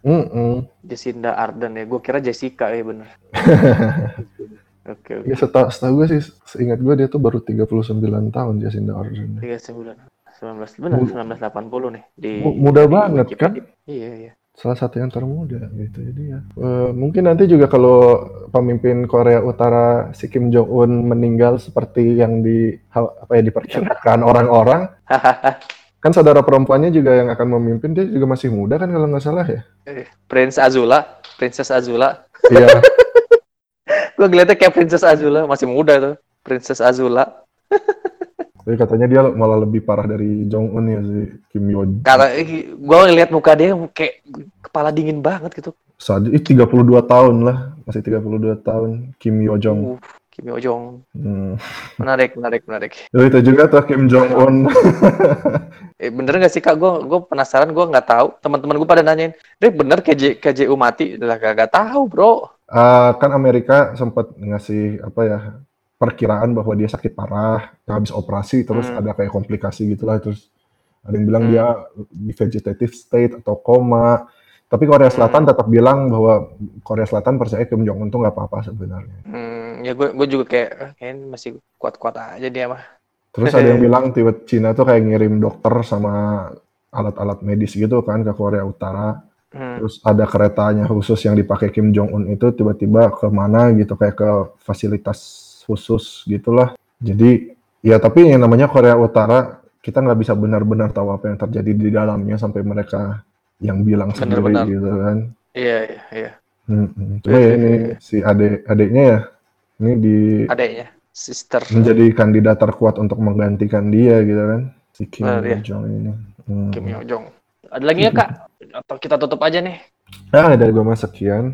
Mm-mm. Jacinda Ardern ya. Gue kira Jessica ya bener. Oke oke. Ya setahu, setahu gue sih, seingat gue dia tuh baru 39 tahun Jacinda Ardern. Tiga sembilan. 19 benar Mu- 1980 nih di Mu- muda di banget, kan? Wikipedia. Iya iya. Salah satu yang termuda gitu. Jadi ya, eh, mungkin nanti juga kalau pemimpin Korea Utara si Kim Jong Un meninggal seperti yang di apa ya diperkirakan orang-orang, kan saudara perempuannya juga yang akan memimpin dia juga masih muda kan kalau nggak salah ya. Prince Azula, Princess Azula. Iya. Gue ngeliatnya kayak Princess Azula, masih muda tuh. Princess Azula. Tapi katanya dia malah lebih parah dari Jong Un ya si Kim Yo. Kata gue ngeliat muka dia kayak kepala dingin banget gitu. Saat ih, 32 tahun lah, masih 32 tahun Kim Yo Jong. Uh, Kim Yo Jong. Hmm. Menarik, menarik, menarik. Lalu itu juga tuh Kim Jong Un. Eh, bener nggak sih kak? Gue gue penasaran, gue nggak tahu. Teman-teman gue pada nanyain, Dek bener KJ, KJU mati? Lah gak, gak tahu bro. Ah, kan Amerika sempat ngasih apa ya perkiraan bahwa dia sakit parah, habis operasi terus Hmm. ada kayak komplikasi gitulah terus ada yang bilang Hmm. dia di vegetative state atau koma. Tapi Korea Selatan Hmm. tetap bilang bahwa Korea Selatan percaya Kim Jong Un tuh nggak apa-apa sebenarnya. Hmm, ya gue gue juga kayak eh, kayaknya masih kuat-kuat aja dia mah. Terus ada yang bilang tiba Cina tuh kayak ngirim dokter sama alat-alat medis gitu kan ke Korea Utara. Hmm. Terus ada keretanya khusus yang dipakai Kim Jong Un itu tiba-tiba ke mana gitu kayak ke fasilitas khusus gitulah. Jadi ya tapi yang namanya Korea Utara kita nggak bisa benar-benar tahu apa yang terjadi di dalamnya sampai mereka yang bilang sendiri Benar-benar. gitu kan. Iya iya iya. Hmm. Cuma ya ini si adik adiknya ya ini di Adanya, sister. menjadi kandidat terkuat untuk menggantikan dia gitu kan si Kim Benar, ya. Jong ini. Hmm. Kim Yo Jong. Ada lagi ya kak? Atau kita tutup aja nih? Ah dari gue mah sekian.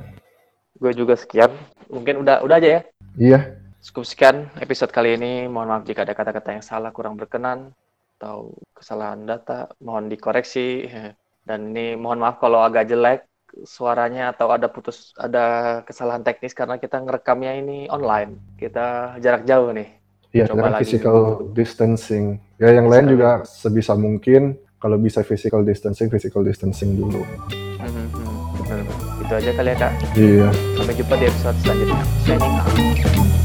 Gue juga sekian. Mungkin udah udah aja ya. Iya. Cukup sekian episode kali ini. Mohon maaf jika ada kata-kata yang salah, kurang berkenan, atau kesalahan data. Mohon dikoreksi. Dan ini mohon maaf kalau agak jelek suaranya atau ada putus, ada kesalahan teknis karena kita ngerekamnya ini online. Kita jarak jauh nih. Iya, karena lagi physical distancing. Ya, yang lain juga sebisa mungkin kalau bisa physical distancing, physical distancing dulu. Hmm, hmm, bener. Itu aja kali ya kak. Iya. Sampai jumpa di episode selanjutnya. Signing out.